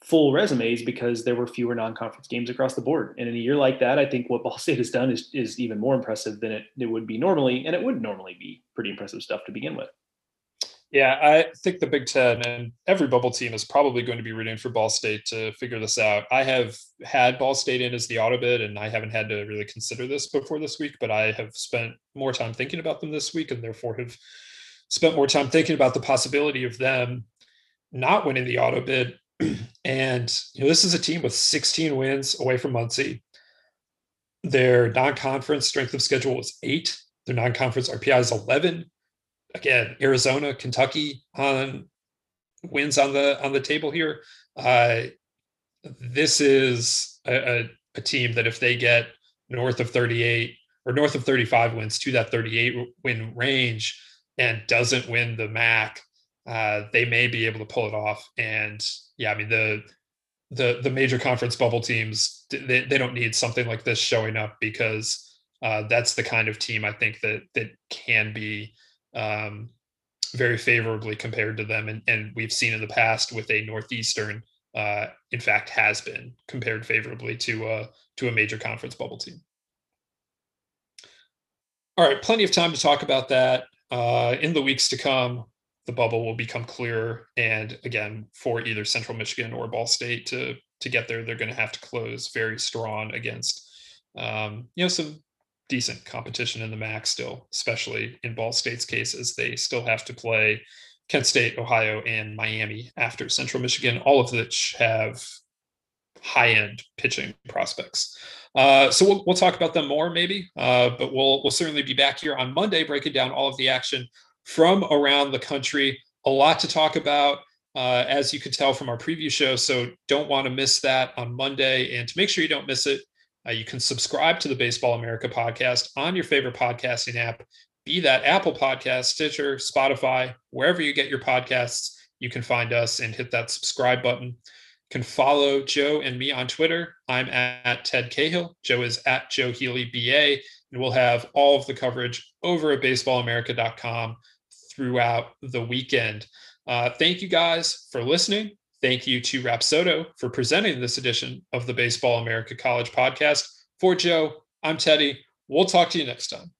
full resumes because there were fewer non-conference games across the board. And in a year like that, I think what Ball (laughs) State has done is, is even more impressive than it, it would be normally. And it would normally be pretty impressive stuff to begin with. Yeah, I think the Big Ten and every bubble team is probably going to be rooting for Ball State to figure this out. I have had Ball State in as the auto bid, and I haven't had to really consider this before this week, but I have spent more time thinking about them this week and therefore have spent more time thinking about the possibility of them not winning the auto bid. And you know, this is a team with 16 wins away from Muncie. Their non-conference strength of schedule was eight. Their non-conference RPI is 11 again, Arizona, Kentucky on wins on the on the table here. Uh, this is a, a, a, team that if they get north of 38 or north of 35 wins to that 38 win range and doesn't win the MAC, uh, they may be able to pull it off. And yeah, I mean the the the major conference bubble teams they, they don't need something like this showing up because uh, that's the kind of team I think that that can be um, very favorably compared to them. And, and we've seen in the past with a Northeastern, uh, in fact, has been compared favorably to, uh, to a major conference bubble team. All right, plenty of time to talk about that. Uh, in the weeks to come, the bubble will become clearer. And again, for either Central Michigan or Ball State to to get there, they're going to have to close very strong against um, you know some decent competition in the MAC still, especially in Ball State's cases. They still have to play Kent State, Ohio, and Miami after Central Michigan, all of which have high end pitching prospects. Uh, so we'll, we'll talk about them more maybe, uh, but we'll we'll certainly be back here on Monday breaking down all of the action from around the country. A lot to talk about. Uh, as you could tell from our preview show. So don't want to miss that on Monday. And to make sure you don't miss it, uh, you can subscribe to the Baseball America podcast on your favorite podcasting app, be that Apple Podcast, Stitcher, Spotify, wherever you get your podcasts. You can find us and hit that subscribe button. You can follow Joe and me on Twitter. I'm at Ted Cahill. Joe is at Joe Healy BA, and we'll have all of the coverage over at baseballamerica.com throughout the weekend. Uh, thank you guys for listening. Thank you to Rapsodo for presenting this edition of the Baseball America College podcast. For Joe, I'm Teddy. We'll talk to you next time.